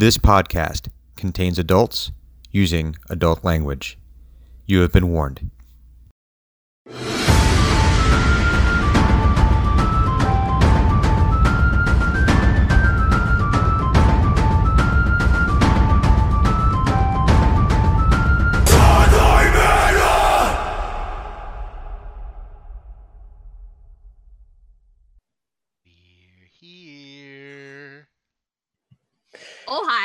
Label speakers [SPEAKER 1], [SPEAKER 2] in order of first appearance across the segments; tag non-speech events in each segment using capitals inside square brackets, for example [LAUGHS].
[SPEAKER 1] This podcast contains adults using adult language. You have been warned.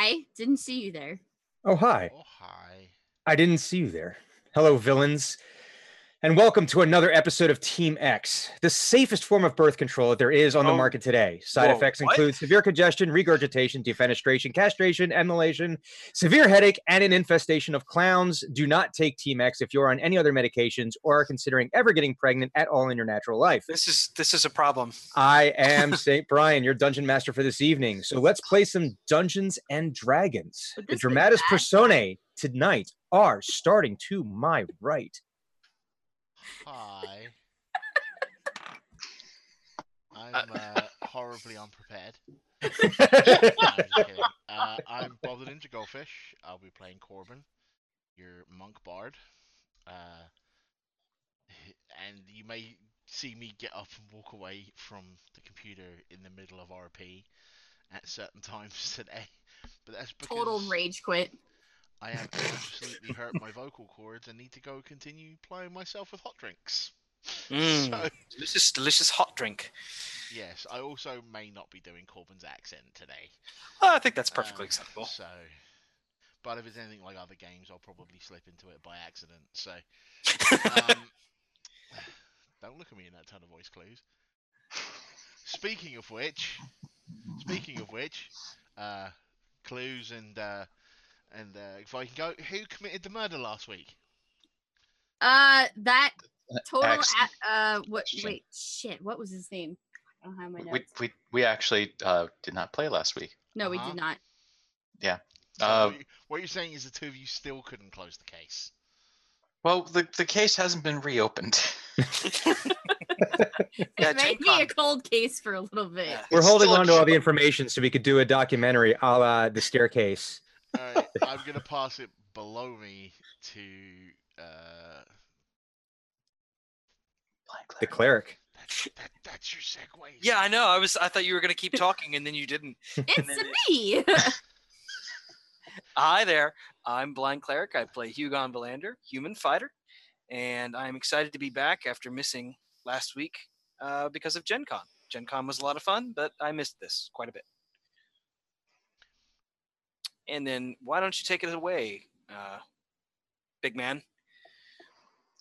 [SPEAKER 2] Hi, didn't see you there.
[SPEAKER 3] Oh, hi.
[SPEAKER 4] Oh, hi.
[SPEAKER 3] I didn't see you there. Hello, villains. And welcome to another episode of Team X, the safest form of birth control that there is on the
[SPEAKER 5] Oh,
[SPEAKER 3] market today. Side
[SPEAKER 5] whoa,
[SPEAKER 3] effects
[SPEAKER 5] what?
[SPEAKER 3] include severe congestion, regurgitation, defenestration, castration, emulation, severe headache, and an infestation of clowns. Do not take Team X if you're on any other medications or are considering ever getting pregnant at all in your natural life.
[SPEAKER 5] This is this is a problem.
[SPEAKER 3] I am [LAUGHS] St. Brian, your dungeon master for this evening. So let's play some Dungeons and Dragons. The dramatis personae tonight are starting to my right.
[SPEAKER 4] Hi. I'm uh, horribly unprepared. I'm. [LAUGHS] Uh, I'm Bob the Ninja Goldfish. I'll be playing Corbin, your monk bard. Uh, and you may see me get up and walk away from the computer in the middle of RP at certain [LAUGHS] times today. But that's because
[SPEAKER 2] Total rage quit.
[SPEAKER 4] I have absolutely hurt my vocal cords and need to go continue plying myself with hot drinks.
[SPEAKER 5] Mm, [LAUGHS]
[SPEAKER 4] So,
[SPEAKER 5] delicious, delicious hot drink.
[SPEAKER 4] yes, I also may not be doing Corbin's accent today.
[SPEAKER 5] I think that's perfectly
[SPEAKER 4] Um,
[SPEAKER 5] acceptable.
[SPEAKER 4] So, but if it's anything like other games, I'll probably slip into it by accident. So, um, [LAUGHS] [SIGHS] don't look at me in that tone of voice, clues. Speaking of which, speaking of which, uh, clues and uh, and uh, if I can go, who committed the murder last week?
[SPEAKER 2] Uh that total
[SPEAKER 6] Ax-
[SPEAKER 2] a- uh what
[SPEAKER 6] Shit.
[SPEAKER 2] wait shit, what was his name? I don't have my notes.
[SPEAKER 6] we, we we actually uh, did not play last week.
[SPEAKER 2] no, we
[SPEAKER 4] Uh-huh.
[SPEAKER 2] did not.
[SPEAKER 4] So
[SPEAKER 6] Uh,
[SPEAKER 4] what, you, what you're saying is the two of you still couldn't close the case.
[SPEAKER 6] Well, the, the case hasn't been reopened. [LAUGHS] [LAUGHS]
[SPEAKER 2] It may
[SPEAKER 5] Gen
[SPEAKER 2] be
[SPEAKER 5] Con.
[SPEAKER 2] a cold case for a little bit.
[SPEAKER 5] Yeah.
[SPEAKER 3] We're
[SPEAKER 6] It's
[SPEAKER 3] holding on to all the information so we could do a documentary a la The Staircase.
[SPEAKER 4] Alright, I'm gonna pass it below me to uh,
[SPEAKER 3] The cleric.
[SPEAKER 4] that, that, that's your segue.
[SPEAKER 5] Yeah, I know. I was. I thought you were gonna keep talking, and then you didn't. [LAUGHS]
[SPEAKER 2] It's
[SPEAKER 5] then
[SPEAKER 2] me. [LAUGHS]
[SPEAKER 5] Hi there. I'm Blind Cleric. I play Hugon Belander, human fighter, and I'm excited to be back after missing last week uh, because of Gen Con. Gen Con was a lot of fun, but I missed this quite a bit. And then why don't you take it away, uh, big man?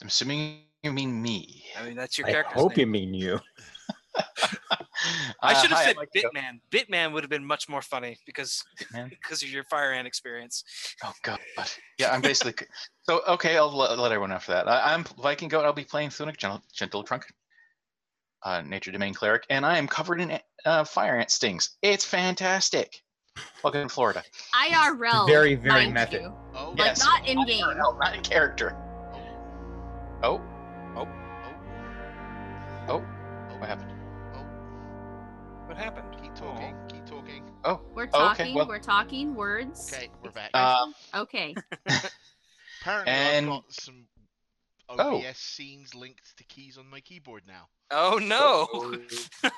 [SPEAKER 6] I'm assuming you mean me.
[SPEAKER 5] I mean, that's your character.
[SPEAKER 3] I
[SPEAKER 5] character's
[SPEAKER 3] hope you mean you. [LAUGHS]
[SPEAKER 5] I
[SPEAKER 6] Uh,
[SPEAKER 5] should have
[SPEAKER 6] hi,
[SPEAKER 5] said
[SPEAKER 6] I'd like to go-
[SPEAKER 5] Bitman. Bitman would have been much more funny because
[SPEAKER 6] Bitman? [LAUGHS]
[SPEAKER 5] because of your fire ant experience.
[SPEAKER 6] Oh god. Yeah, I'm basically [LAUGHS] so okay. I'll let, let everyone know for that. I, I'm Viking Goat. I'll be playing Thunuk Gentle, Gentle Trunk, uh, Nature Domain Cleric, and I am covered in uh, fire ant stings. It's fantastic. Welcome to Florida.
[SPEAKER 2] IRL.
[SPEAKER 3] Very, very
[SPEAKER 2] mind
[SPEAKER 3] method.
[SPEAKER 2] you.
[SPEAKER 4] Oh,
[SPEAKER 2] Like
[SPEAKER 6] Yes.
[SPEAKER 2] not in game.
[SPEAKER 6] No, not in character. Oh,
[SPEAKER 4] oh,
[SPEAKER 6] oh,
[SPEAKER 4] oh,
[SPEAKER 6] what happened?
[SPEAKER 4] Oh,
[SPEAKER 5] What happened?
[SPEAKER 4] keep talking, keep talking.
[SPEAKER 6] Oh,
[SPEAKER 2] We're
[SPEAKER 6] Oh, okay,
[SPEAKER 2] talking,
[SPEAKER 6] well-
[SPEAKER 2] we're talking words.
[SPEAKER 4] Okay, we're back.
[SPEAKER 6] uh,
[SPEAKER 2] Okay. [LAUGHS]
[SPEAKER 4] Apparently,
[SPEAKER 6] and-
[SPEAKER 4] I've got some OBS
[SPEAKER 6] Oh.
[SPEAKER 4] scenes linked to keys on my keyboard now.
[SPEAKER 5] Oh no! [LAUGHS]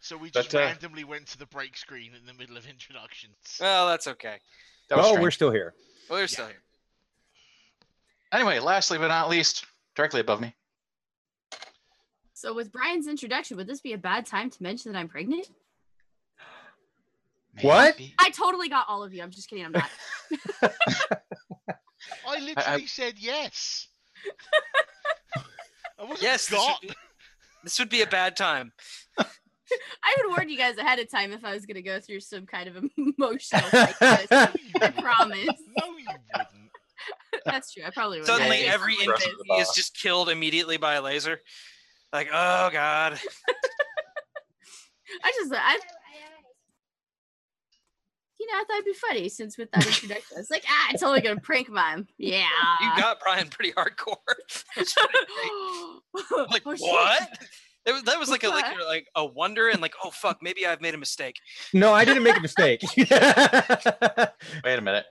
[SPEAKER 4] So we just
[SPEAKER 6] But, uh,
[SPEAKER 4] randomly went to the break screen in the middle of [LAUGHS] introductions.
[SPEAKER 5] well, that's okay.
[SPEAKER 6] that was
[SPEAKER 3] Oh,
[SPEAKER 6] strange.
[SPEAKER 3] we're still here.
[SPEAKER 5] Well, we're still here.
[SPEAKER 6] Anyway, lastly but not least, directly above me.
[SPEAKER 2] So with Brian's introduction, would this be a bad time to mention that I'm pregnant?
[SPEAKER 3] What?
[SPEAKER 2] I totally got all of you. I'm just kidding. I'm not. [LAUGHS]
[SPEAKER 4] I literally said. I wasn't
[SPEAKER 5] Yes, this would, be, this would be a bad time.
[SPEAKER 2] I would warn you guys ahead of time if I was gonna go through some kind of emotional crisis.
[SPEAKER 4] No, you
[SPEAKER 2] I [LAUGHS] promise.
[SPEAKER 4] No, you wouldn't.
[SPEAKER 2] That's true. I probably would.
[SPEAKER 5] Suddenly,
[SPEAKER 6] Yeah,
[SPEAKER 5] every
[SPEAKER 6] it's aggressive
[SPEAKER 5] NPC is just killed immediately by a laser. Like, oh god. [LAUGHS]
[SPEAKER 2] I just I you know, I thought it'd be funny since with that introduction, I was like, ah, it's only gonna prank mom. [LAUGHS] Yeah.
[SPEAKER 5] You got Brian pretty hardcore. [LAUGHS] Pretty [GASPS] like,
[SPEAKER 2] Oh,
[SPEAKER 5] what? It was, that was like a like, like a wonder and like oh fuck maybe I've made a mistake.
[SPEAKER 3] No, I didn't make a mistake. [LAUGHS]
[SPEAKER 6] Wait a minute.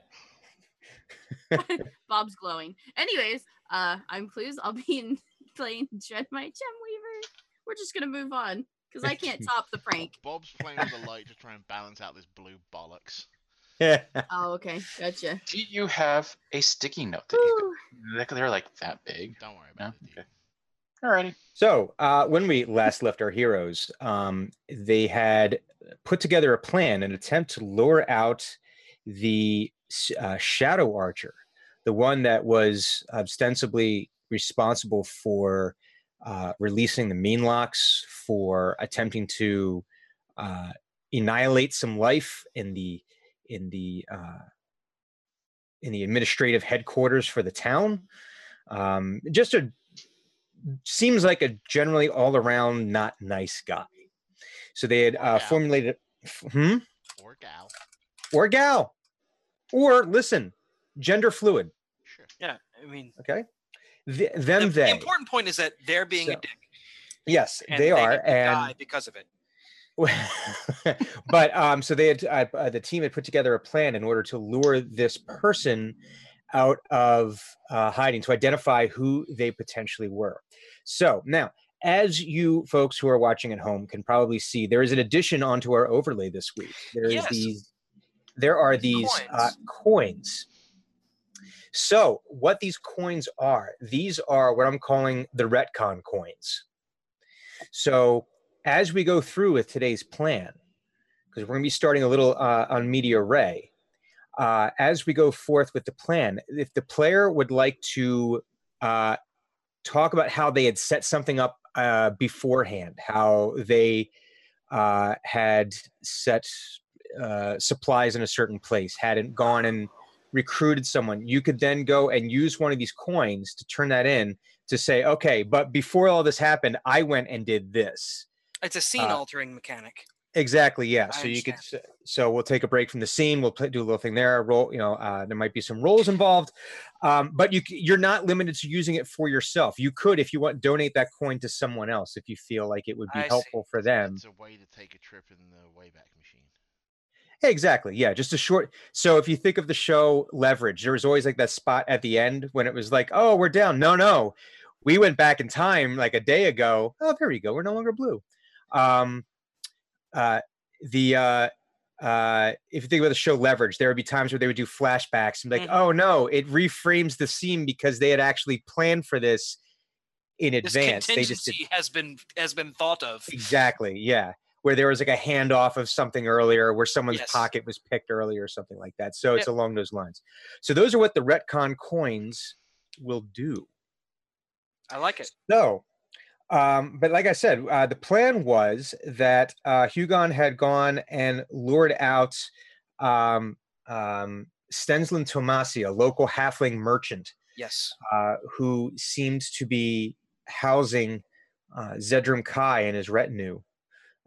[SPEAKER 2] Bob's glowing. Anyways, uh, I'm Clues. I'll be in, playing Drenmai Gem Weaver. We're just gonna move on because I can't [LAUGHS] top the prank.
[SPEAKER 4] Bob's playing with the light to try and balance out this blue bollocks. Yeah. [LAUGHS]
[SPEAKER 2] oh, okay, gotcha.
[SPEAKER 6] Do you have a sticky note that you
[SPEAKER 2] Whew.
[SPEAKER 6] could, they're like that big?
[SPEAKER 4] Don't worry
[SPEAKER 6] No?
[SPEAKER 4] about it.
[SPEAKER 6] Okay. Alrighty.
[SPEAKER 3] So, uh, when we last left our heroes, um, they had put together a plan, an attempt to lure out the uh, Shadow Archer, the one that was ostensibly responsible for uh, releasing the mean locks, for attempting to uh, annihilate some life in the in the uh, in the administrative headquarters for the town. Um, just a seems like a generally all around not nice guy. So they had
[SPEAKER 4] Or
[SPEAKER 3] uh, formulated, hmm,
[SPEAKER 4] Or gal.
[SPEAKER 3] or gal, or listen, gender fluid.
[SPEAKER 4] Sure.
[SPEAKER 5] Yeah, I mean
[SPEAKER 3] Okay, Th- them
[SPEAKER 5] the,
[SPEAKER 3] they.
[SPEAKER 5] the important point is that they're being a dick.
[SPEAKER 3] yes,
[SPEAKER 5] And
[SPEAKER 3] they are,
[SPEAKER 5] get to die
[SPEAKER 3] and
[SPEAKER 5] because of it. [LAUGHS]
[SPEAKER 3] but um, so they had uh, uh, the team had put together a plan in order to lure this person out of uh, hiding to identify who they potentially were. So now, as you folks who are watching at home can probably see, there is an addition onto our overlay this week. There is
[SPEAKER 5] Yes.
[SPEAKER 3] these, there are these uh,
[SPEAKER 5] Coins.
[SPEAKER 3] So what these coins are, these are what I'm calling the retcon coins. So as we go through with today's plan, because we're going to be starting a little uh, in medias res, uh, as we go forth with the plan, if the player would like to uh, talk about how they had set something up uh, beforehand, how they uh, had set uh, supplies in a certain place, hadn't gone and recruited someone, you could then go and use one of these coins to turn that in to say, okay, but before all this happened, I went and did this.
[SPEAKER 5] It's a scene
[SPEAKER 3] uh,
[SPEAKER 5] altering mechanic.
[SPEAKER 3] Exactly. Yeah.
[SPEAKER 5] I
[SPEAKER 3] So you could. So we'll take a break from the scene. We'll play, do a little thing there. Roll. You know, uh, there might be some roles involved, um, but you you're not limited to using it for yourself. You could, if you want, donate that coin to someone else if you feel like it would be
[SPEAKER 5] I see.
[SPEAKER 3] helpful for them.
[SPEAKER 4] It's a way to take a trip in the Wayback Machine.
[SPEAKER 3] Exactly. Yeah. Just a short. So if you think of the show Leverage, there was always like that spot at the end when it was like, oh, we're down. No, no. We went back in time like a day ago. Oh, there we go. We're no longer blue. Um, uh, the uh, uh, if you think about the show Leverage, there would be times where they would do flashbacks and be like,
[SPEAKER 5] Mhm.
[SPEAKER 3] oh no, it reframes the scene because they had actually planned for this in
[SPEAKER 5] This
[SPEAKER 3] advance. They just did
[SPEAKER 5] has been has been thought of.
[SPEAKER 3] Exactly. Yeah. Where there was like a handoff of something earlier, where someone's
[SPEAKER 5] Yes.
[SPEAKER 3] pocket was picked earlier, or something like that. So it's along those lines. So those are what the retcon coins will do.
[SPEAKER 5] I like it.
[SPEAKER 3] So, um, but like I said, uh, the plan was that uh, Hugon had gone and lured out um, um, Stenslin Tomasi, a local halfling merchant,
[SPEAKER 5] Yes.
[SPEAKER 3] uh, who seemed to be housing uh, Zedram Kai and his retinue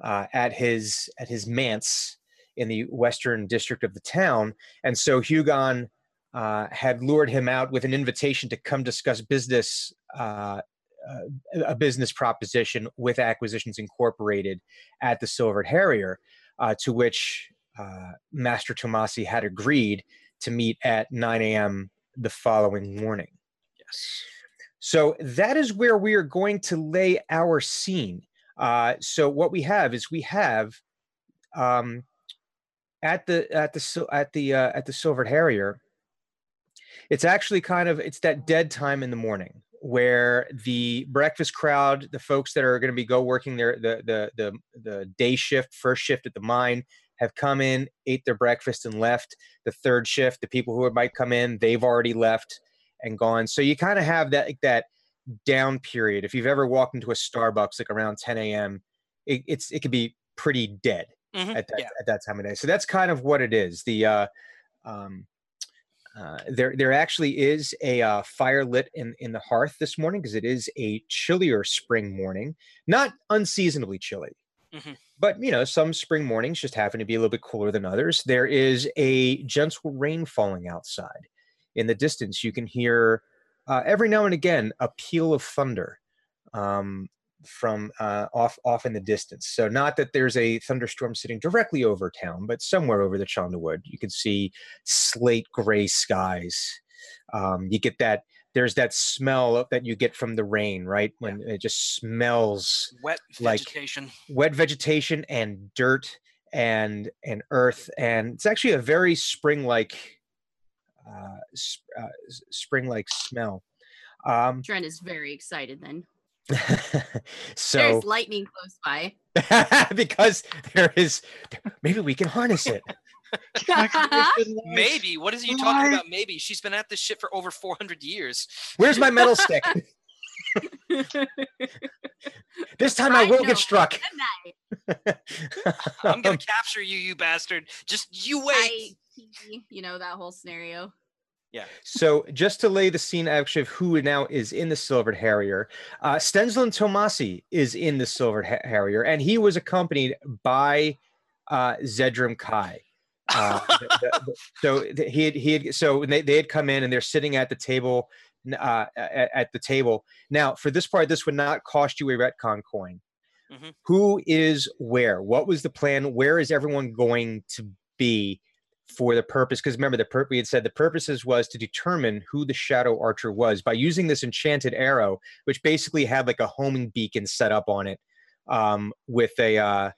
[SPEAKER 3] uh, at his at his manse in the western district of the town, and so Hugon uh, had lured him out with an invitation to come discuss business. Uh, uh, a business proposition with Acquisitions Incorporated at the Silvered Harrier, uh, to which uh, Master Tomasi had agreed to meet at 9 a.m. the following morning.
[SPEAKER 5] Yes.
[SPEAKER 3] So that is where we are going to lay our scene. Uh, so what we have is we have um, at the at the at the uh, at the Silvered Harrier. It's actually kind of it's that dead time in the morning where the breakfast crowd, the folks that are going to be go working their the the the the day shift, first shift at the mine, have come in, ate their breakfast, and left. The third shift, the people who might come in, they've already left and gone. So you kind of have that that down period. If you've ever walked into a Starbucks like around 10 a.m., it, it's it could be pretty dead
[SPEAKER 5] Mhm,
[SPEAKER 3] at that
[SPEAKER 5] yeah.
[SPEAKER 3] at that time of day. So that's kind of what it is. The uh, um, uh, there there actually is a uh, fire lit in in the hearth this morning because it is a chillier spring morning, not unseasonably chilly.
[SPEAKER 5] Mhm.
[SPEAKER 3] But you know, some spring mornings just happen to be a little bit cooler than others. There is a gentle rain falling outside. In the distance, you can hear uh, every now and again a peal of thunder. Um, from uh, off off in the distance. So not that there's a thunderstorm sitting directly over town, but somewhere over the Chondalwood, you can see slate gray skies. Um, you get that. There's that smell that you get from the rain, right? When it just smells
[SPEAKER 5] Wet
[SPEAKER 3] Like-
[SPEAKER 5] vegetation.
[SPEAKER 3] wet vegetation and dirt and and earth, and it's actually a very spring-like uh, sp- uh, spring-like smell. Um,
[SPEAKER 2] Trent is very excited then. [LAUGHS]
[SPEAKER 3] so
[SPEAKER 2] There's lightning close by. [LAUGHS]
[SPEAKER 3] because there is maybe we can harness it [LAUGHS]
[SPEAKER 5] Maybe. What is you talking about? Maybe. She's been at this shit for over 400 years.
[SPEAKER 3] where's my metal stick this time i
[SPEAKER 2] Side
[SPEAKER 3] will
[SPEAKER 2] note,
[SPEAKER 3] get struck
[SPEAKER 5] I'm gonna capture you, you bastard. Just you wait.
[SPEAKER 2] I, you know that whole scenario. Yeah.
[SPEAKER 3] So just to lay the scene actually of who now is in the silvered harrier uh stenslin tomasi is in the silvered Ha- harrier and he was accompanied by uh zedram kai uh, [LAUGHS] the- the- the- so he had, he had so they, they had come in and they're sitting at the table uh, at, at the table now for this part this would not cost you a retcon coin
[SPEAKER 5] Mhm.
[SPEAKER 3] Who is where what was the plan where is everyone going to be for the purpose because remember the pur- we had said the purposes was to determine who the shadow archer was by using this enchanted arrow which basically had like a homing beacon set up on it um, with a uh,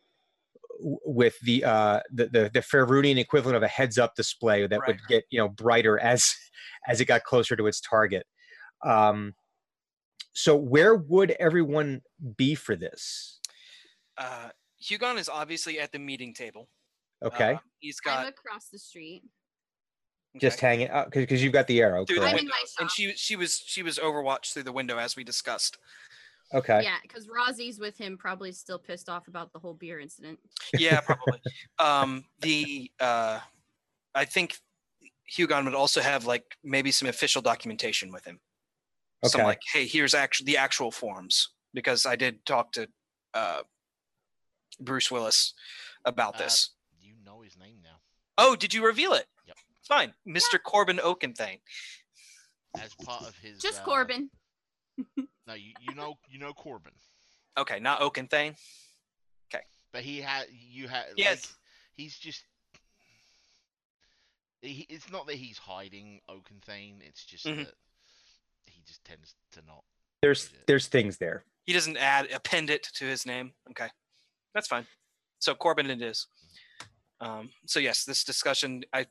[SPEAKER 3] with the uh the, the the equivalent of a heads up display that would get you know brighter as as it got closer to its target. Um so where would everyone be for this?
[SPEAKER 5] Uh, Hugon is obviously at the meeting table.
[SPEAKER 3] Okay
[SPEAKER 5] Uh, he's
[SPEAKER 2] I'm across the street.
[SPEAKER 3] just
[SPEAKER 5] okay.
[SPEAKER 3] hanging out because you've got the arrow
[SPEAKER 5] through the
[SPEAKER 2] I'm
[SPEAKER 3] correct?
[SPEAKER 2] in
[SPEAKER 5] window,
[SPEAKER 2] my
[SPEAKER 5] and she she was she was overwatched through the window as we discussed.
[SPEAKER 3] okay
[SPEAKER 2] Yeah, because Rozzy's with him, probably still pissed off about the whole beer incident. [LAUGHS]
[SPEAKER 5] Yeah, probably. um, the uh, I think Hugon would also have like maybe some official documentation with him. Some
[SPEAKER 3] Okay.
[SPEAKER 5] like, hey, here's actually the actual forms because I did talk to uh, Bruce Willis about
[SPEAKER 4] Uh,
[SPEAKER 5] this.
[SPEAKER 4] You know his name now.
[SPEAKER 5] Oh, did you reveal it?
[SPEAKER 4] Yep.
[SPEAKER 5] Fine, Mr. Corbin Oakenthane.
[SPEAKER 4] As part of his.
[SPEAKER 2] Just
[SPEAKER 4] uh,
[SPEAKER 2] Corbin. [LAUGHS]
[SPEAKER 4] No, you, you know you know Corbin,
[SPEAKER 5] Okay, not Oakenthane. Okay.
[SPEAKER 4] But he had you had.
[SPEAKER 5] Yes.
[SPEAKER 4] Like, he's just. He, it's not that he's hiding Oakenthane. It's just
[SPEAKER 5] Mhm.
[SPEAKER 4] that he just tends to not.
[SPEAKER 3] there's there's things there
[SPEAKER 5] He doesn't add append it to his name. Okay, that's fine. So Corbin it is. Um, so yes, this discussion I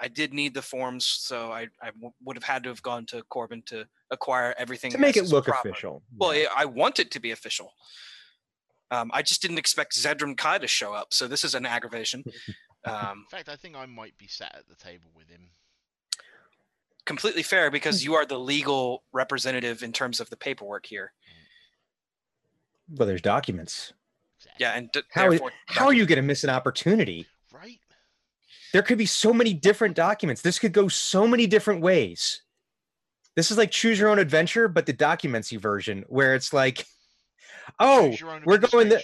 [SPEAKER 5] I did need the forms, so I I w- would have had to have gone to Corbin to acquire everything
[SPEAKER 3] to make it look
[SPEAKER 5] proper.
[SPEAKER 3] official
[SPEAKER 5] Well,
[SPEAKER 3] yeah.
[SPEAKER 5] I I want it to be official. Um, I just didn't expect Zedram Kai to show up, so this is an aggravation. [LAUGHS] Um,
[SPEAKER 4] In fact, I think I might be sat at the table with him.
[SPEAKER 5] completely fair because you are the legal representative in terms of the paperwork here.
[SPEAKER 3] well there's documents
[SPEAKER 4] Exactly.
[SPEAKER 5] Yeah, and d-
[SPEAKER 3] How, how are you going to miss an opportunity?
[SPEAKER 4] Right.
[SPEAKER 3] There could be so many different documents. This could go so many different ways. This is like choose your own adventure, but the documentsy version, where it's like, oh,
[SPEAKER 4] Choose your own
[SPEAKER 3] we're going the-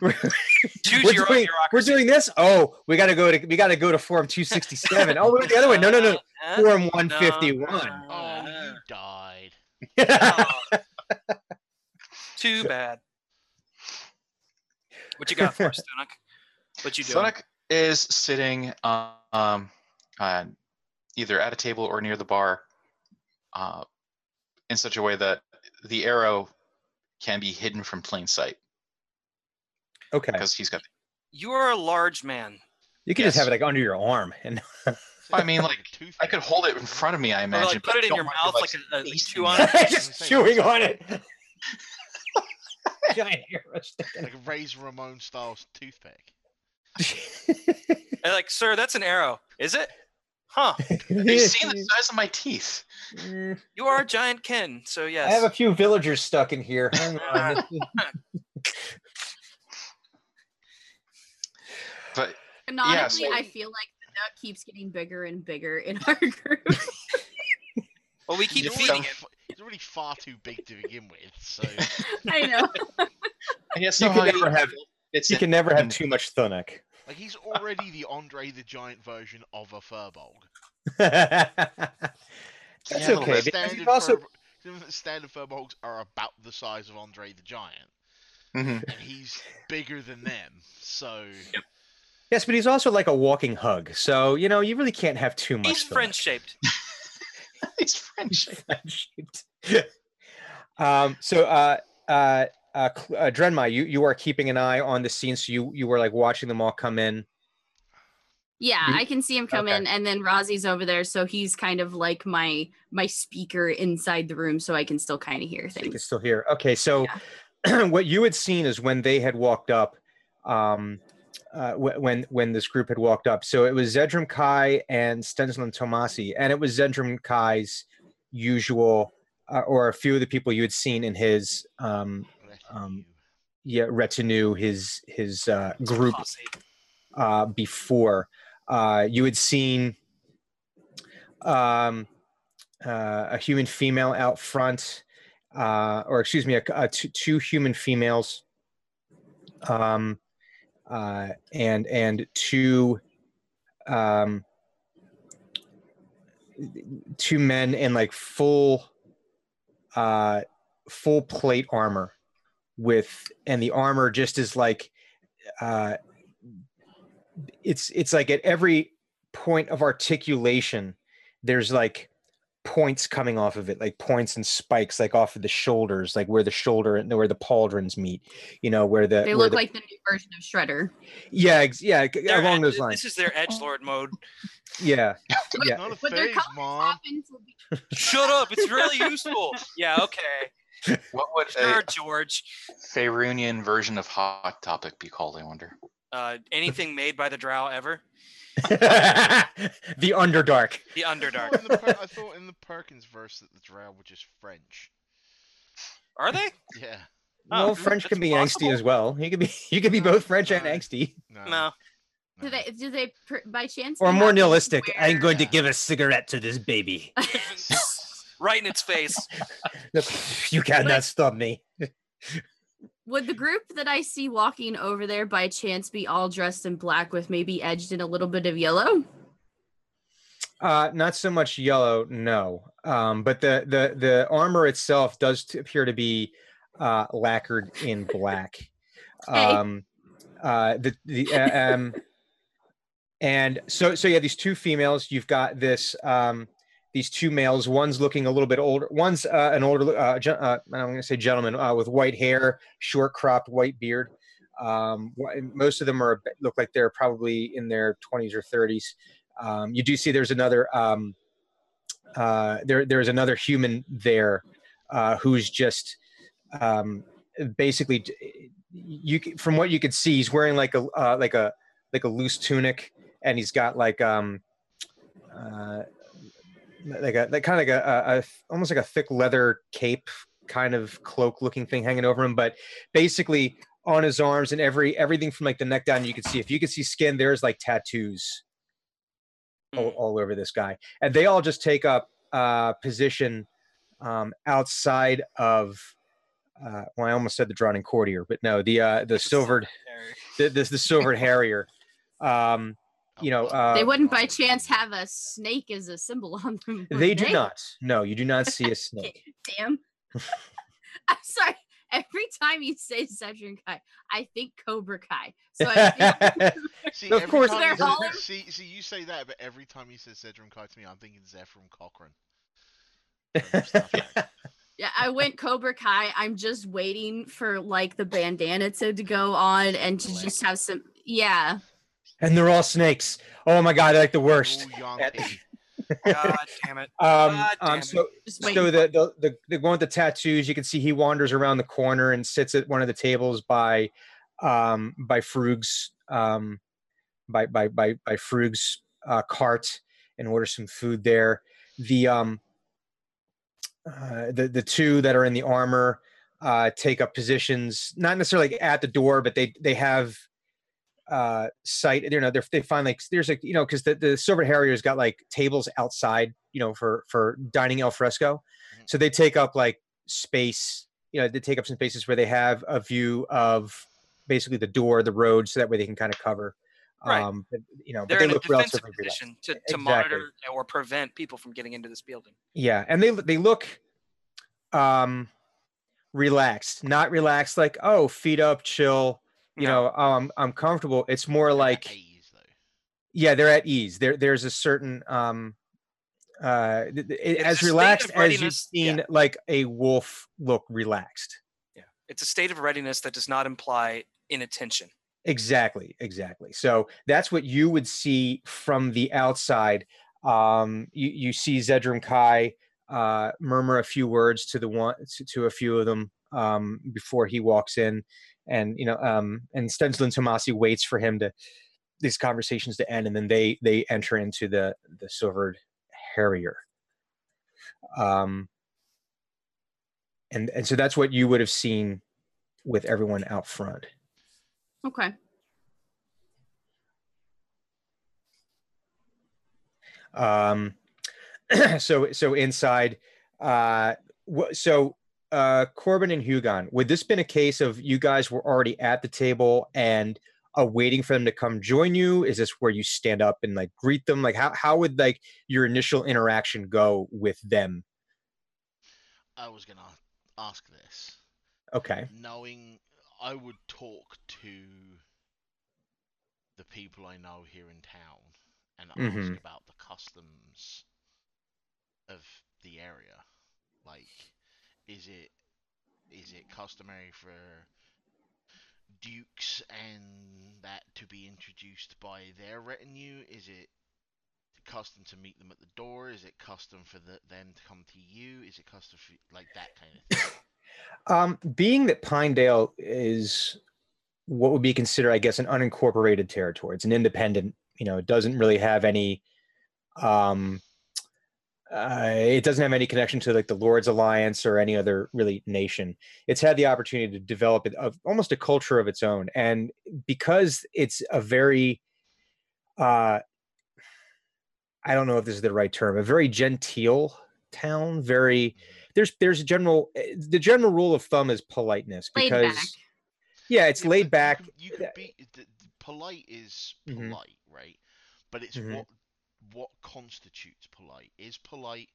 [SPEAKER 3] we're,
[SPEAKER 5] choose
[SPEAKER 3] we're
[SPEAKER 5] your own
[SPEAKER 3] doing, we're doing this. Oh, we got to go to we got to go to form two sixty seven. Oh, we're the other way. No, no, no,
[SPEAKER 5] Uh,
[SPEAKER 3] form one fifty one.
[SPEAKER 4] Oh,
[SPEAKER 5] uh,
[SPEAKER 4] you died.
[SPEAKER 5] oh. [LAUGHS] [LAUGHS] Too bad. What you got for us, [LAUGHS] Stonik? What you doing?
[SPEAKER 6] Thunuk is sitting um, uh, either at a table or near the bar uh, in such a way that the arrow can be hidden from plain sight
[SPEAKER 3] Okay,
[SPEAKER 6] because he's got.
[SPEAKER 5] You are a large man.
[SPEAKER 3] you can just have it like under your arm, and [LAUGHS]
[SPEAKER 6] I mean, like,
[SPEAKER 4] a.
[SPEAKER 6] I could hold it in front of me. I
[SPEAKER 5] Or
[SPEAKER 6] imagine.
[SPEAKER 5] like put it in your mouth
[SPEAKER 6] to,
[SPEAKER 5] like a, a chew on it. [LAUGHS]
[SPEAKER 3] just chewing on it. [LAUGHS] Giant arrow sticking
[SPEAKER 4] like a Razor Ramon style toothpick. [LAUGHS]
[SPEAKER 5] And like, sir, that's an arrow. Is it? Huh. [LAUGHS]
[SPEAKER 6] Have you seen the size of my teeth?
[SPEAKER 3] Mm,
[SPEAKER 5] You are a giant Ken, so yes.
[SPEAKER 3] I have a few villagers stuck in here. Hang on.
[SPEAKER 6] But
[SPEAKER 2] Canonically,
[SPEAKER 6] so-
[SPEAKER 2] I feel like the nut keeps getting bigger and bigger in our group.
[SPEAKER 5] well, we keep
[SPEAKER 4] He's
[SPEAKER 5] feeding
[SPEAKER 4] already,
[SPEAKER 5] it.
[SPEAKER 4] Fa- he's already far too big to begin with, so [LAUGHS]
[SPEAKER 2] I know.
[SPEAKER 6] I guess
[SPEAKER 3] You can never have-
[SPEAKER 6] It's
[SPEAKER 3] you
[SPEAKER 6] in-
[SPEAKER 3] can never have too much Thunuk.
[SPEAKER 4] like he's already the Andre the Giant version of a Furbolg. [LAUGHS]
[SPEAKER 3] That's
[SPEAKER 6] Yeah,
[SPEAKER 3] okay.
[SPEAKER 6] but
[SPEAKER 3] Because
[SPEAKER 4] Standard
[SPEAKER 3] you've also
[SPEAKER 4] Furb- given that standard furbolgs are about the size of Andre the Giant,
[SPEAKER 6] Mhm.
[SPEAKER 4] and he's bigger than them. So
[SPEAKER 3] Yes, but he's also like a walking hug. So you know, you really can't have too much.
[SPEAKER 5] He's
[SPEAKER 3] for
[SPEAKER 5] friend shaped. [LAUGHS]
[SPEAKER 6] He's French.
[SPEAKER 3] friend-shaped. um. So, uh, uh, uh, Cl- uh, Drenmai, you you are keeping an eye on the scene. So you you were like watching them all come in.
[SPEAKER 2] Yeah,
[SPEAKER 3] You-
[SPEAKER 2] I can see him come
[SPEAKER 3] okay.
[SPEAKER 2] in, and then Razi's over there, so he's kind of like my my speaker inside the room, so I can still kind of hear
[SPEAKER 3] So you can
[SPEAKER 2] things.
[SPEAKER 3] still hear. Okay, so [CLEARS THROAT] what you had seen is when they had walked up, um, uh, when when this group had walked up. So it was Zedram Kai and Stenzlin Tomasi, and it was Zedram Kai's usual, uh, or a few of the people you had seen in his um, Um, yeah retinue, his his uh, group uh, before. Uh, you had seen um, uh, a human female out front, uh, or excuse me, a, a two, two human females, um, uh, and and two um, two men in like full uh, full plate armor with and the armor just is like uh, it's it's like at every point of articulation there's like points coming off of it like points and spikes like off of the shoulders like where the shoulder and where the pauldrons meet you know where the
[SPEAKER 2] They
[SPEAKER 3] where
[SPEAKER 2] look
[SPEAKER 3] the-
[SPEAKER 2] like the new version of Shredder.
[SPEAKER 3] yeah yeah
[SPEAKER 5] They're
[SPEAKER 3] along
[SPEAKER 5] ed-
[SPEAKER 3] those lines
[SPEAKER 5] This is their edge lord mode. [LAUGHS]
[SPEAKER 3] yeah
[SPEAKER 2] But, [LAUGHS]
[SPEAKER 3] Yeah.
[SPEAKER 4] Not a
[SPEAKER 2] but their colors
[SPEAKER 4] mom.
[SPEAKER 2] be [LAUGHS]
[SPEAKER 5] Shut up! It's really useful. Yeah. Okay.
[SPEAKER 6] What would
[SPEAKER 5] Sure,
[SPEAKER 6] a
[SPEAKER 5] George.
[SPEAKER 6] Faerunian version of Hot Topic be called? I wonder.
[SPEAKER 5] Uh, anything made by the Drow ever? [LAUGHS]
[SPEAKER 3] the underdark
[SPEAKER 5] The
[SPEAKER 4] I
[SPEAKER 5] Underdark.
[SPEAKER 4] thought, in the Per- I thought in the Perkins verse that the Drow were just French.
[SPEAKER 5] Are they? [LAUGHS]
[SPEAKER 4] Yeah.
[SPEAKER 5] Oh,
[SPEAKER 3] french can be
[SPEAKER 5] possible.
[SPEAKER 3] angsty as well [LAUGHS] you can be you can be
[SPEAKER 4] No,
[SPEAKER 3] both french and angsty
[SPEAKER 4] No.
[SPEAKER 5] No.
[SPEAKER 2] Do they? Do they? per- By chance?
[SPEAKER 3] or more
[SPEAKER 2] happen to
[SPEAKER 3] nihilistic i'm
[SPEAKER 2] wear-
[SPEAKER 3] going to give a cigarette to this baby
[SPEAKER 5] Right in its face.
[SPEAKER 3] you cannot stop me
[SPEAKER 2] Would the group that I see walking over there by chance be all dressed in black with maybe edged in a little bit of yellow?
[SPEAKER 3] Uh, not so much yellow, no. Um, but the the the armor itself does appear to be uh, lacquered in black. [LAUGHS]
[SPEAKER 2] Okay.
[SPEAKER 3] Um, uh, the the uh, um, and so so yeah, these two females. You've got this um, these two males. One's looking a little bit older. One's uh, an older. Uh, gen- uh, I'm going to say gentleman uh, with white hair, short cropped white beard. Um, most of them are look like they're probably in their 20s or 30s. Um, you do see there's another um, uh, there there's another human there uh, who's just um, basically you from what you could see he's wearing like a like a like a loose tunic and he's got like um like a like kind of like a, a, a almost like a thick leather cape kind of cloak looking thing hanging over him but basically on his arms and every everything from like the neck down you can see if you can see skin there's like tattoos all,
[SPEAKER 5] Mm.
[SPEAKER 3] all over this guy. And they all just take up uh position um outside of uh well i almost said the drawn courtier but no the uh the silvered the, the, the silvered [LAUGHS] harrier. Um you know uh
[SPEAKER 2] they wouldn't by chance have a snake as a symbol on them. would
[SPEAKER 3] they do not no you do not see a [LAUGHS] snake
[SPEAKER 2] Damn. [LAUGHS] I'm sorry. Every time you say Zedrin Kai, I think Cobra Kai. So I think [LAUGHS]
[SPEAKER 4] See,
[SPEAKER 3] Of course-
[SPEAKER 4] time
[SPEAKER 2] They're
[SPEAKER 4] you say-
[SPEAKER 2] all-
[SPEAKER 4] see, see, you say that, but every time you say Zedram Kai to me, I'm thinking Zefram Cochrane. From Star
[SPEAKER 2] yeah, I went Cobra Kai. I'm just waiting for like the bandana to, to go on and to just have some. Yeah.
[SPEAKER 3] And they're all snakes. Oh my god they're like the worst.
[SPEAKER 4] Ooh, [LAUGHS]
[SPEAKER 5] God damn it.
[SPEAKER 3] um,
[SPEAKER 5] damn
[SPEAKER 3] um so
[SPEAKER 2] Just
[SPEAKER 3] so the, the the the one with the tattoos you can see he wanders around the corner and sits at one of the tables by um by frug's um by by by by frug's uh cart and orders some food there. The um uh the the two that are in the armor uh take up positions not necessarily at the door but they they have uh sight you know they're, they find like there's like you know because the, the silver harrier's got like tables outside you know for for dining al fresco
[SPEAKER 4] Mhm.
[SPEAKER 3] so they take up like space you know they take up some spaces where they have a view of basically the door the road so that way they can kind of cover
[SPEAKER 5] Right.
[SPEAKER 3] um but, you know but
[SPEAKER 5] They're
[SPEAKER 3] they
[SPEAKER 5] in a
[SPEAKER 3] look
[SPEAKER 5] defensive
[SPEAKER 3] relatively relaxed.
[SPEAKER 5] position to, to
[SPEAKER 3] Exactly.
[SPEAKER 5] monitor or prevent people from getting into this building.
[SPEAKER 3] Yeah, and they they look um relaxed, not relaxed like oh feet up, chill. You
[SPEAKER 5] No.
[SPEAKER 3] know, oh, I'm I'm comfortable. It's more
[SPEAKER 4] They're at
[SPEAKER 3] like
[SPEAKER 4] ease, though.
[SPEAKER 3] yeah, they're at ease. There there's a certain um uh th- th-
[SPEAKER 5] It's
[SPEAKER 3] as relaxed as you've
[SPEAKER 5] readiness- yeah.
[SPEAKER 3] seen like a wolf look relaxed.
[SPEAKER 5] Yeah. It's a state of readiness that does not imply inattention.
[SPEAKER 3] Exactly, exactly. So that's what you would see from the outside. Um, you, you see Zedram Kai uh, murmur a few words to the one to, to a few of them um, before he walks in, and you know, um, and Stenslin Tomasi waits for him to these conversations to end, and then they they enter into the the silvered harrier. Um, and and so that's what you would have seen with everyone out front.
[SPEAKER 2] Okay.
[SPEAKER 3] um [CLEARS THROAT] so so inside uh so uh corbin and hugon would this been a case of you guys were already at the table and uh, waiting for them to come join you? Is this where you stand up and like greet them? Like how, how would like your initial interaction go with them?
[SPEAKER 4] I was gonna ask this.
[SPEAKER 3] okay.
[SPEAKER 4] Knowing I would talk to the people I know here in town and ask about the customs of the area. Like, is it is it customary for dukes and that to be introduced by their retinue? Is it custom to meet them at the door? Is it custom for the, them to come to you? Is it custom for like that kind of thing? [LAUGHS]
[SPEAKER 3] um being that pinedale is what would be considered i guess an unincorporated territory it's an independent you know it doesn't really have any um uh, it doesn't have any connection to like the lords alliance or any other really nation it's had the opportunity to develop it of almost a culture of its own and because it's a very uh i don't know if this is the right term a very genteel town very there's there's a general the general rule of thumb is politeness because yeah it's
[SPEAKER 4] Yeah,
[SPEAKER 3] laid back
[SPEAKER 4] You can, be th- th- polite is
[SPEAKER 3] Mhm.
[SPEAKER 4] polite, right? But it's
[SPEAKER 3] Mhm.
[SPEAKER 4] what what constitutes polite. Is polite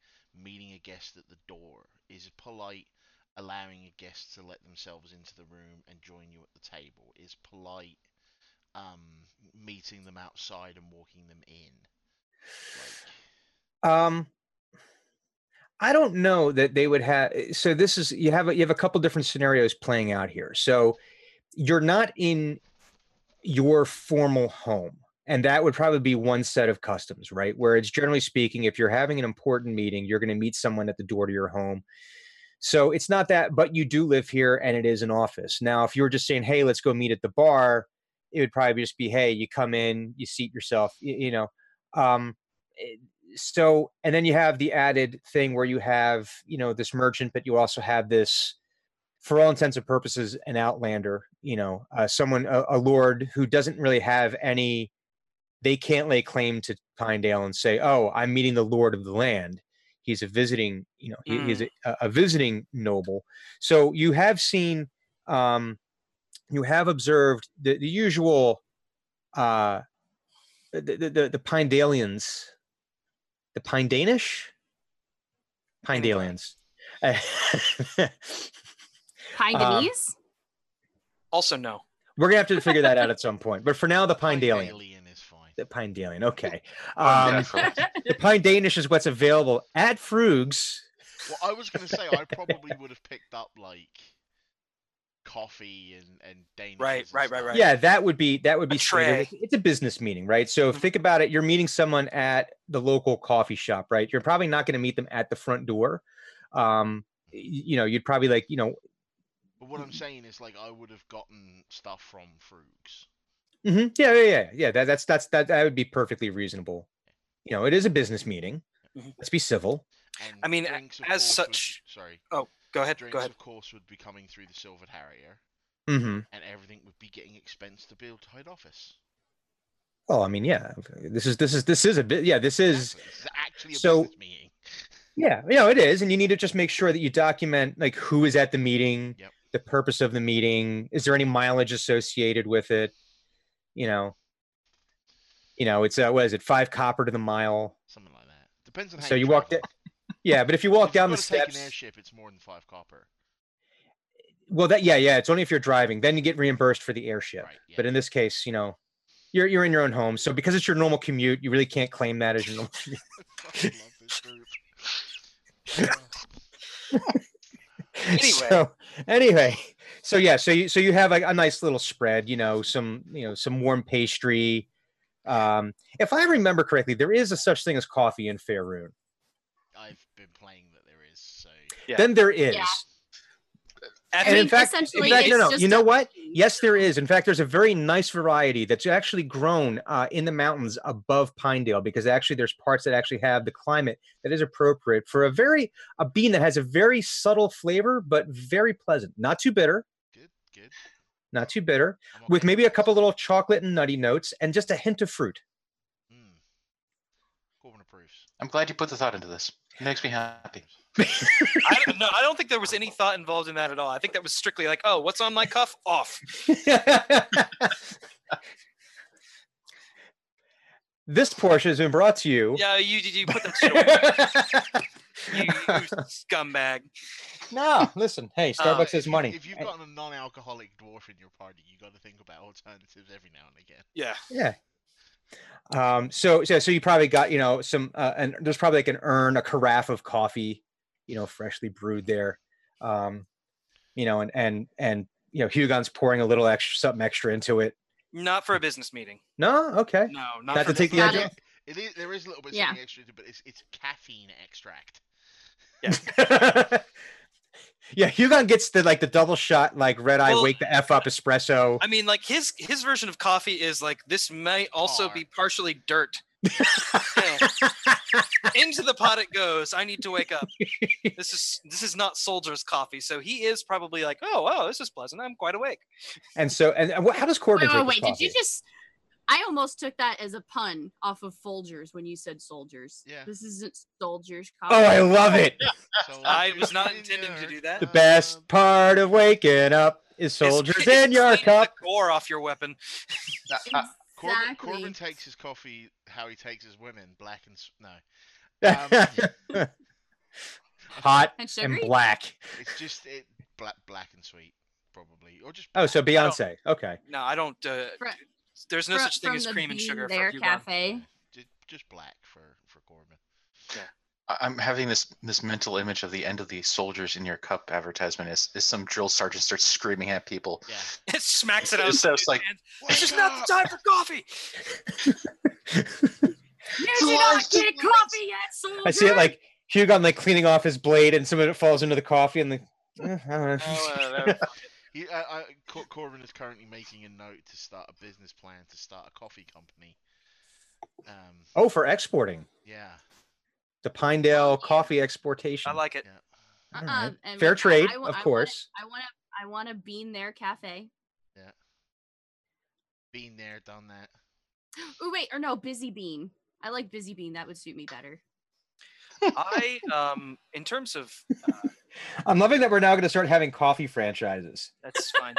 [SPEAKER 4] meeting a guest at the door? Is polite allowing a guest to let themselves into the room and join you at the table? Is polite um, meeting them outside and walking them in? Like,
[SPEAKER 3] Um, I don't know that they would have. So this is you have a, you have a couple different scenarios playing out here. So you're not in your formal home, and that would probably be one set of customs, right? Where it's generally speaking, if you're having an important meeting, you're going to meet someone at the door to your home. So it's not that, but you do live here, and it is an office. Now, if you were just saying, "Hey, let's go meet at the bar," it would probably just be, "Hey, you come in, you seat yourself," you, you know. Um, eh, so and then you have the added thing where you have you know this merchant but you also have this for all intents and purposes an outlander you know uh, someone a, a lord who doesn't really have any they can't lay claim to pinedale and say oh i'm meeting the lord of the land he's a visiting you know he, he's a, a visiting noble so you have seen um you have observed the, the usual uh the the, the, the pinedalians the Pine Danish? Pine
[SPEAKER 5] Anyway.
[SPEAKER 3] Dalians.
[SPEAKER 2] Pine [LAUGHS]
[SPEAKER 3] Um,
[SPEAKER 5] Also, no.
[SPEAKER 3] We're gonna have to figure that out at some point. But for now, the Pine Dalian.
[SPEAKER 4] alien is fine.
[SPEAKER 3] The Pine Dalian. Okay. [LAUGHS]
[SPEAKER 6] Oh,
[SPEAKER 3] Um, the Pine Danish is what's available at Frug's.
[SPEAKER 4] Well, I was gonna say I probably would have picked up like coffee and and Danish.
[SPEAKER 5] Right, right, right, right.
[SPEAKER 3] Yeah, that would be that would be
[SPEAKER 5] A
[SPEAKER 3] standard. It's, it's a business meeting, right? So
[SPEAKER 5] Mhm.
[SPEAKER 3] think about it. You're meeting someone at the local coffee shop, right? You're probably not going to meet them at the front door. Um, you know, you'd probably like, you know,
[SPEAKER 4] But what I'm saying is like I would have gotten stuff from Frugs.
[SPEAKER 3] Mhm. Yeah, yeah, yeah, yeah. That, that's that's that that would be perfectly reasonable. You know, it is a business meeting.
[SPEAKER 5] Mhm.
[SPEAKER 3] Let's be civil.
[SPEAKER 4] And
[SPEAKER 5] I mean,
[SPEAKER 4] drinks,
[SPEAKER 5] as
[SPEAKER 4] course, would-
[SPEAKER 5] such-
[SPEAKER 4] sorry.
[SPEAKER 5] Oh, go ahead.
[SPEAKER 4] Drinks,
[SPEAKER 5] Go ahead.
[SPEAKER 4] of course, would be coming through the Silver Harrier,
[SPEAKER 3] hmm
[SPEAKER 4] and everything would be getting expensed to build Tide Office.
[SPEAKER 3] Well, I mean, yeah. This is this is this is a bit. Yeah, this is.
[SPEAKER 4] Exactly. This is actually a
[SPEAKER 3] so-
[SPEAKER 4] business meeting. [LAUGHS]
[SPEAKER 3] Yeah, you know, it is, and you need to just make sure that you document like who is at the meeting,
[SPEAKER 4] Yep.
[SPEAKER 3] the purpose of the meeting. Is there any mileage associated with it? You know. You know, it's uh, what is it? Five copper to the mile.
[SPEAKER 4] Something like that. Depends on how
[SPEAKER 3] So
[SPEAKER 4] you,
[SPEAKER 3] you walked
[SPEAKER 4] travel.
[SPEAKER 3] Yeah, but if you walk
[SPEAKER 4] If
[SPEAKER 3] down the steps,
[SPEAKER 4] an airship, it's more than five copper.
[SPEAKER 3] well, that yeah, yeah, it's only if you're driving. Then you get reimbursed for the airship.
[SPEAKER 4] Right. Yeah.
[SPEAKER 3] But in this case, you know, you're you're in your own home, so because it's your normal commute, you really can't claim that as your normal. [LAUGHS] [LAUGHS] [LAUGHS]
[SPEAKER 5] Anyway.
[SPEAKER 3] So anyway, so yeah, so you so you have like a nice little spread, you know, some you know some warm pastry. Um, if I remember correctly, there is a such thing as coffee in Faerun.
[SPEAKER 4] I've been playing that there is. So
[SPEAKER 5] Yeah.
[SPEAKER 3] Then there is.
[SPEAKER 2] Yeah.
[SPEAKER 5] At
[SPEAKER 3] And in fact, in fact, no, no. You know
[SPEAKER 2] a-
[SPEAKER 3] what? [LAUGHS] Yes, there is. In fact, there's a very nice variety that's actually grown uh, in the mountains above Pinedale because actually there's parts that actually have the climate that is appropriate for a very a bean that has a very subtle flavor but very pleasant. Not too bitter,
[SPEAKER 4] good, good.
[SPEAKER 3] not too bitter,
[SPEAKER 4] I'm
[SPEAKER 3] with maybe a couple little chocolate and nutty notes and just a hint of fruit.
[SPEAKER 4] Mm. Corbin approves.
[SPEAKER 6] I'm glad you put the thought into this. It makes me happy. [LAUGHS]
[SPEAKER 5] I don't, no, I don't think there was any thought involved in that at all. I think that was strictly like, oh, what's on my cuff? Off. [LAUGHS]
[SPEAKER 3] this portion has been brought to you.
[SPEAKER 5] Yeah, you did. You put that shit away. [LAUGHS] You, you scumbag.
[SPEAKER 3] no, listen. Hey,
[SPEAKER 5] Uh,
[SPEAKER 3] Starbucks
[SPEAKER 4] If
[SPEAKER 3] has
[SPEAKER 4] you-
[SPEAKER 3] money.
[SPEAKER 4] If you've got a non-alcoholic dwarf in your party, you got to think about alternatives every now and again.
[SPEAKER 5] Yeah.
[SPEAKER 3] Yeah. Um, so, so, so you probably got, you know, some, uh, and there's probably like an urn, a carafe of coffee, you know, freshly brewed there. Um, you know, and, and, and, you know, Hugon's pouring a little extra, something extra into it.
[SPEAKER 5] Not for a business meeting.
[SPEAKER 3] No. Okay.
[SPEAKER 5] No, not
[SPEAKER 3] Not
[SPEAKER 5] for
[SPEAKER 3] to take the edge off.
[SPEAKER 4] It is. There is a little bit
[SPEAKER 2] Yeah.
[SPEAKER 4] something extra, but it's it's caffeine extract. [LAUGHS]
[SPEAKER 3] yeah. Hugon gets the, like the double shot, like red eye,
[SPEAKER 5] Well-
[SPEAKER 3] wake the F up espresso.
[SPEAKER 5] I mean, like his his version of coffee is like this may also
[SPEAKER 4] Tar.
[SPEAKER 5] be partially dirt. [LAUGHS] Yeah. Into the pot it goes. I need to wake up. This is this is not soldier's coffee, so he is probably like, oh, wow, this is pleasant. I'm quite awake.
[SPEAKER 3] and so, and, and what, how does Corbin
[SPEAKER 2] Wait, wait, wait. Did you just? I almost took that as a pun off of Folgers when you said soldiers.
[SPEAKER 4] Yeah.
[SPEAKER 2] This isn't soldiers. Coffee.
[SPEAKER 3] Oh, I love it. [LAUGHS]
[SPEAKER 4] So
[SPEAKER 5] I was not intending to do that.
[SPEAKER 3] The best
[SPEAKER 4] um,
[SPEAKER 3] part of waking up is
[SPEAKER 5] Is-
[SPEAKER 3] soldiers
[SPEAKER 5] is
[SPEAKER 3] in your cup.
[SPEAKER 5] The gore off your weapon.
[SPEAKER 4] Corbin, Corbin takes his coffee how he takes his women, black and no. Um, [LAUGHS]
[SPEAKER 3] Hot
[SPEAKER 2] And
[SPEAKER 3] and black.
[SPEAKER 4] It's just it black, black and sweet, probably, or just.
[SPEAKER 3] Oh, so Beyonce. Okay.
[SPEAKER 5] No, I don't. Uh,
[SPEAKER 2] Fr-
[SPEAKER 5] there's no
[SPEAKER 2] Fro-
[SPEAKER 5] such thing
[SPEAKER 2] from
[SPEAKER 5] as
[SPEAKER 2] the
[SPEAKER 5] cream and sugar
[SPEAKER 2] There
[SPEAKER 5] for Hugon.
[SPEAKER 2] cafe.
[SPEAKER 4] just, just black for for Corbin.
[SPEAKER 6] I- I'm having this this mental image of the end of the soldiers in your cup advertisement is, as some drill sergeant starts screaming at people.
[SPEAKER 4] Yeah. [LAUGHS]
[SPEAKER 5] It smacks it out.
[SPEAKER 6] So it's like-
[SPEAKER 5] hand.
[SPEAKER 4] Wake
[SPEAKER 5] It's just not the time for coffee.
[SPEAKER 2] You did not get coffee yet, soldier.
[SPEAKER 3] I see it like Hugon like cleaning off his blade and some of it falls into the coffee and the eh, I don't know.
[SPEAKER 5] Oh, [LAUGHS] uh, that-
[SPEAKER 4] He, I, I, Cor- Corbin is currently making a note to start a business plan to start a coffee company. Um,
[SPEAKER 3] Oh, for exporting.
[SPEAKER 4] yeah.
[SPEAKER 3] The Pinedale coffee exportation.
[SPEAKER 5] I like it.
[SPEAKER 4] Yeah.
[SPEAKER 2] Uh-uh,
[SPEAKER 3] right.
[SPEAKER 2] and
[SPEAKER 3] Fair trade,
[SPEAKER 2] I wa-
[SPEAKER 3] of
[SPEAKER 2] I wanna-
[SPEAKER 3] course.
[SPEAKER 2] I want to. I want to bean their cafe.
[SPEAKER 4] Yeah. Bean there, done that. [GASPS]
[SPEAKER 2] Oh wait, or no, busy bean. I like busy bean. That would suit me better.
[SPEAKER 5] I um in terms of uh,
[SPEAKER 3] I'm loving that we're now going to start having coffee franchises.
[SPEAKER 5] that's fine.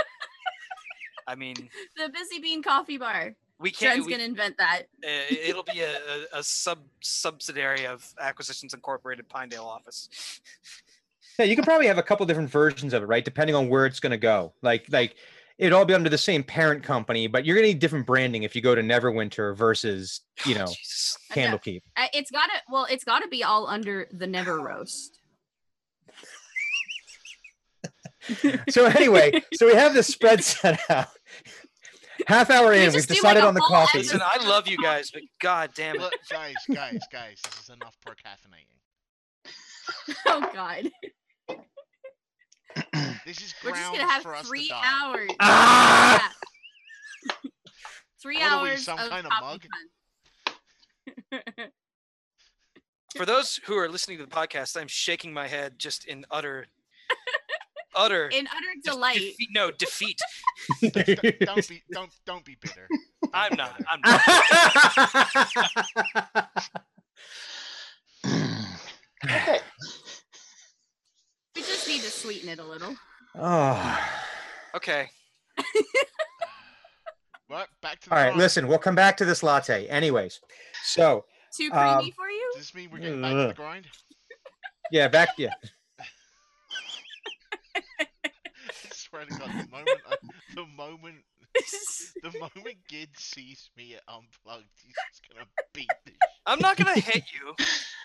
[SPEAKER 5] I mean, [LAUGHS]
[SPEAKER 2] The busy bean coffee bar.
[SPEAKER 5] We can't.
[SPEAKER 2] Jen's
[SPEAKER 5] We,
[SPEAKER 2] gonna invent that.
[SPEAKER 5] uh, it'll be a, a, a sub subsidiary of Acquisitions Incorporated Pinedale office.
[SPEAKER 3] Yeah, you can probably have a couple different versions of it, right? Depending on where it's going to go. Like, like it'd all be under the same parent company, but you're going to need different branding if you go to Neverwinter versus, you know,
[SPEAKER 5] Jesus.
[SPEAKER 2] I know.
[SPEAKER 3] Candlekeep.
[SPEAKER 2] Uh, It's gotta. Well, it's gotta be all under the never roast. [LAUGHS]
[SPEAKER 3] So anyway, so we have the spread [LAUGHS] set out. Half hour in, we've
[SPEAKER 2] just do, like,
[SPEAKER 3] decided on the coffee.
[SPEAKER 5] Listen, I love you guys, but god damn it.
[SPEAKER 4] Look, guys, guys, guys, this is enough procaffeinating. [LAUGHS]
[SPEAKER 2] oh God, [CLEARS THROAT]
[SPEAKER 4] This is
[SPEAKER 2] we're just gonna have
[SPEAKER 4] for us
[SPEAKER 2] three
[SPEAKER 4] to die.
[SPEAKER 2] hours.
[SPEAKER 3] Ah!
[SPEAKER 2] Yeah. [LAUGHS] three
[SPEAKER 4] What are we, some
[SPEAKER 2] of
[SPEAKER 4] kind of mug? [LAUGHS]
[SPEAKER 5] For those who are listening to the podcast, I'm shaking my head just in utter, utter
[SPEAKER 2] In utter
[SPEAKER 5] just
[SPEAKER 2] delight.
[SPEAKER 5] defeat- no defeat.
[SPEAKER 4] Don't- [LAUGHS] don't be, don't, don't be bitter.
[SPEAKER 5] I'm not. I'm not.
[SPEAKER 6] okay.
[SPEAKER 2] We just need to sweeten it a little.
[SPEAKER 3] oh.
[SPEAKER 5] Okay. [LAUGHS]
[SPEAKER 4] Right, back to the
[SPEAKER 3] All right,
[SPEAKER 4] grind.
[SPEAKER 3] listen, we'll come back to this latte. Anyways, so
[SPEAKER 2] Too creamy
[SPEAKER 3] Um,
[SPEAKER 2] for you?
[SPEAKER 4] Does this mean we're getting back to the grind?
[SPEAKER 3] Yeah, back. Yeah.
[SPEAKER 4] I swear to God, the moment, I, the moment, [LAUGHS] the moment Gid sees me at Unplugged, he's just gonna beat the [LAUGHS] sh-
[SPEAKER 5] I'm not gonna hit you.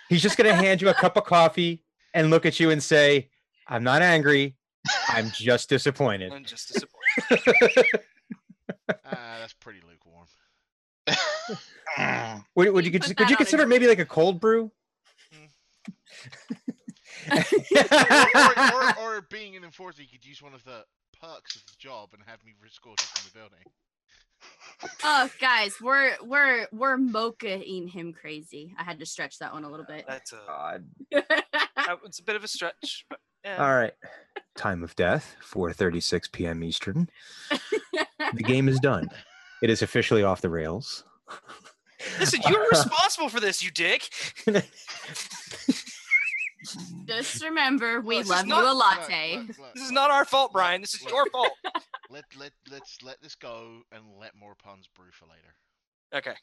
[SPEAKER 3] He's just gonna hand you a cup of coffee and look at you and say, "I'm not angry. I'm just disappointed."
[SPEAKER 5] I'm just disappointed.
[SPEAKER 4] Ah, that's pretty lukewarm. [LAUGHS]
[SPEAKER 3] Would, would you
[SPEAKER 2] Put
[SPEAKER 3] cons-
[SPEAKER 2] that
[SPEAKER 3] could you consider maybe like a cold brew?
[SPEAKER 4] or, or, or, or being an enforcer, you could use one of the perks of the job and have me escorted from the building.
[SPEAKER 2] oh, guys, we're we're we're mochaing him crazy. I had to stretch that one a little bit.
[SPEAKER 5] That's a
[SPEAKER 3] God. [LAUGHS]
[SPEAKER 5] that was a bit of a stretch. But yeah.
[SPEAKER 3] All right. Time of death, 4:36 p.m. Eastern. [LAUGHS] The game is done. It is officially off the rails.
[SPEAKER 5] Listen, you're [LAUGHS] responsible for this, you dick.
[SPEAKER 2] Just remember, we
[SPEAKER 5] this is
[SPEAKER 2] love
[SPEAKER 5] not-
[SPEAKER 2] you a latte.
[SPEAKER 4] look, look,
[SPEAKER 5] This is not our fault,
[SPEAKER 4] Look,
[SPEAKER 5] Brian. This is
[SPEAKER 4] look.
[SPEAKER 5] your fault. [LAUGHS]
[SPEAKER 4] Let let let's let this go and let more puns brew for later.
[SPEAKER 5] Okay.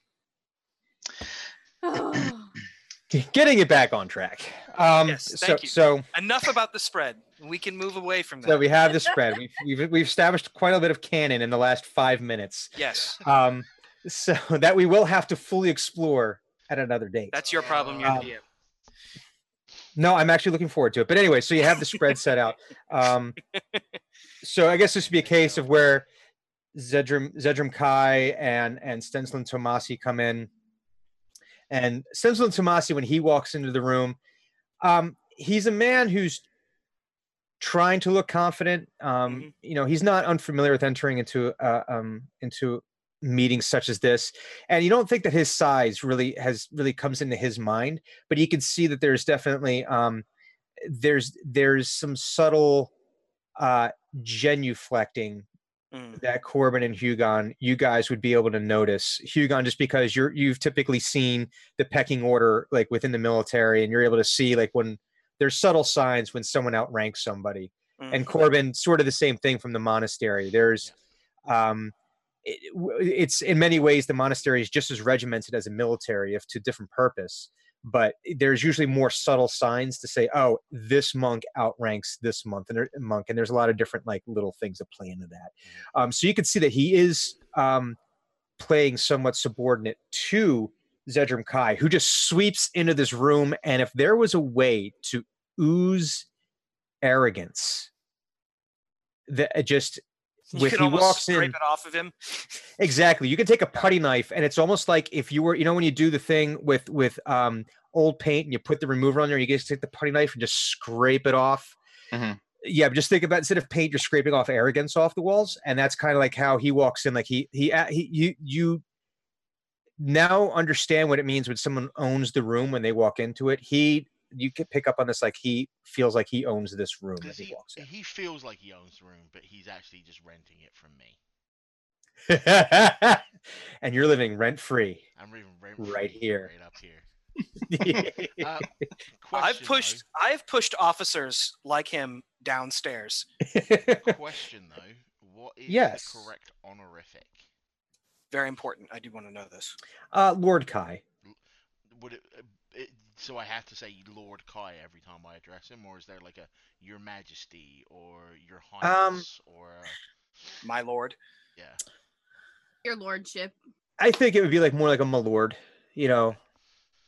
[SPEAKER 5] [SIGHS]
[SPEAKER 3] Getting it back on track. Um,
[SPEAKER 5] Yes,
[SPEAKER 3] so,
[SPEAKER 5] thank you.
[SPEAKER 3] so
[SPEAKER 5] Enough about the spread. We can move away from that.
[SPEAKER 3] so we have the [LAUGHS] spread. We've, we've we've established quite a bit of canon in the last five minutes.
[SPEAKER 5] yes,
[SPEAKER 3] Um, so [LAUGHS] that we will have to fully explore at another date.
[SPEAKER 5] that's your problem. You're
[SPEAKER 3] Um,
[SPEAKER 5] the DM.
[SPEAKER 3] No, I'm actually looking forward to it. But anyway, so you have the spread set out. Um, [LAUGHS] so I guess this would be a case of where Zedrum Zedrum Kai and and Stenslin Tomasi come in, and Stenslin Tomasi when he walks into the room, um, he's a man who's trying to look confident. Um,
[SPEAKER 5] Mhm.
[SPEAKER 3] You know, he's not unfamiliar with entering into uh, um, into meetings such as this, and you don't think that his size really has really comes into his mind, but you can see that there's definitely um, there's there's some subtle uh, genuflecting
[SPEAKER 5] Mm.
[SPEAKER 3] that Corbin and Hugon, you guys would be able to notice. Hugon, just because you're you've typically seen the pecking order like within the military, and you're able to see like when there's subtle signs when someone outranks somebody.
[SPEAKER 5] Mm.
[SPEAKER 3] And Corbin, sort of the same thing from the monastery. There's um it, it's in many ways the monastery is just as regimented as a military, if to different purpose. But there's usually more subtle signs to say, oh, this monk outranks this month and monk, and there's a lot of different like little things that play into that. Um, so you can see that he is um, playing somewhat subordinate to Zedram Kai, who just sweeps into this room. And if there was a way to ooze arrogance, that just
[SPEAKER 5] you
[SPEAKER 3] with
[SPEAKER 5] can
[SPEAKER 3] he
[SPEAKER 5] almost
[SPEAKER 3] walks
[SPEAKER 5] scrape
[SPEAKER 3] in
[SPEAKER 5] it off of him.
[SPEAKER 3] exactly you can take a putty knife and it's almost like if you were you know when you do the thing with with um old paint and you put the remover on there you just take the putty knife and just scrape it off
[SPEAKER 6] Mhm.
[SPEAKER 3] yeah just think about instead of paint you're scraping off arrogance off the walls and that's kind of like how he walks in like he he, a- he you you now understand what it means when someone owns the room when they walk into it he you can pick up on this like he feels like he owns this room as he
[SPEAKER 4] he,
[SPEAKER 3] walks in
[SPEAKER 4] he feels like he owns the room, but he's actually just renting it from me. [LAUGHS]
[SPEAKER 3] and you're living rent free
[SPEAKER 4] I'm even rent
[SPEAKER 3] Right here.
[SPEAKER 4] right up here. [LAUGHS] Uh,
[SPEAKER 5] I've
[SPEAKER 4] question,
[SPEAKER 5] pushed. I've pushed officers like him downstairs.
[SPEAKER 4] Question though, what is
[SPEAKER 3] Yes.
[SPEAKER 4] the correct honorific?
[SPEAKER 5] Very important. I do want to know this.
[SPEAKER 3] uh, Lord Kai.
[SPEAKER 4] Would it, uh, it? So I have to say Lord Kai every time I address him, or is there like a Your Majesty or Your
[SPEAKER 3] Um,
[SPEAKER 4] Highness or uh,
[SPEAKER 5] My lord.
[SPEAKER 4] yeah?
[SPEAKER 2] Your lordship.
[SPEAKER 3] I think it would be like more like a my lord, you know.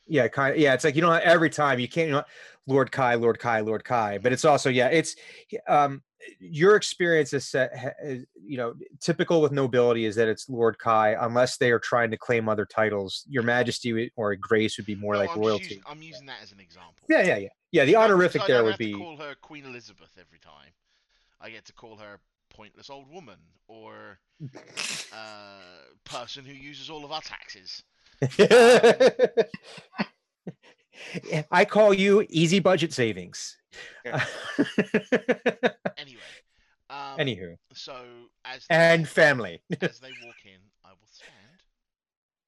[SPEAKER 3] Yeah, kind of. Yeah, it's like you know every time you can't, you know, Lord Kai, Lord Kai, Lord Kai. But it's also yeah, it's um your experience is set, you know typical with nobility is that it's Lord Kai unless they are trying to claim other titles. Your Majesty or Grace would be more
[SPEAKER 4] No,
[SPEAKER 3] like
[SPEAKER 4] I'm
[SPEAKER 3] royalty.
[SPEAKER 4] Using, I'm using that as an example.
[SPEAKER 3] Yeah, yeah, yeah. Yeah, the honorific there would be
[SPEAKER 4] call her Queen Elizabeth every time. I get to call her pointless old woman or uh, person who uses all of our taxes. [LAUGHS]
[SPEAKER 3] I call you easy budget savings.
[SPEAKER 5] Yeah. [LAUGHS]
[SPEAKER 4] Anyway, um,
[SPEAKER 3] Anywho,
[SPEAKER 4] so as they,
[SPEAKER 3] and family. [LAUGHS]
[SPEAKER 4] as they walk in, I will stand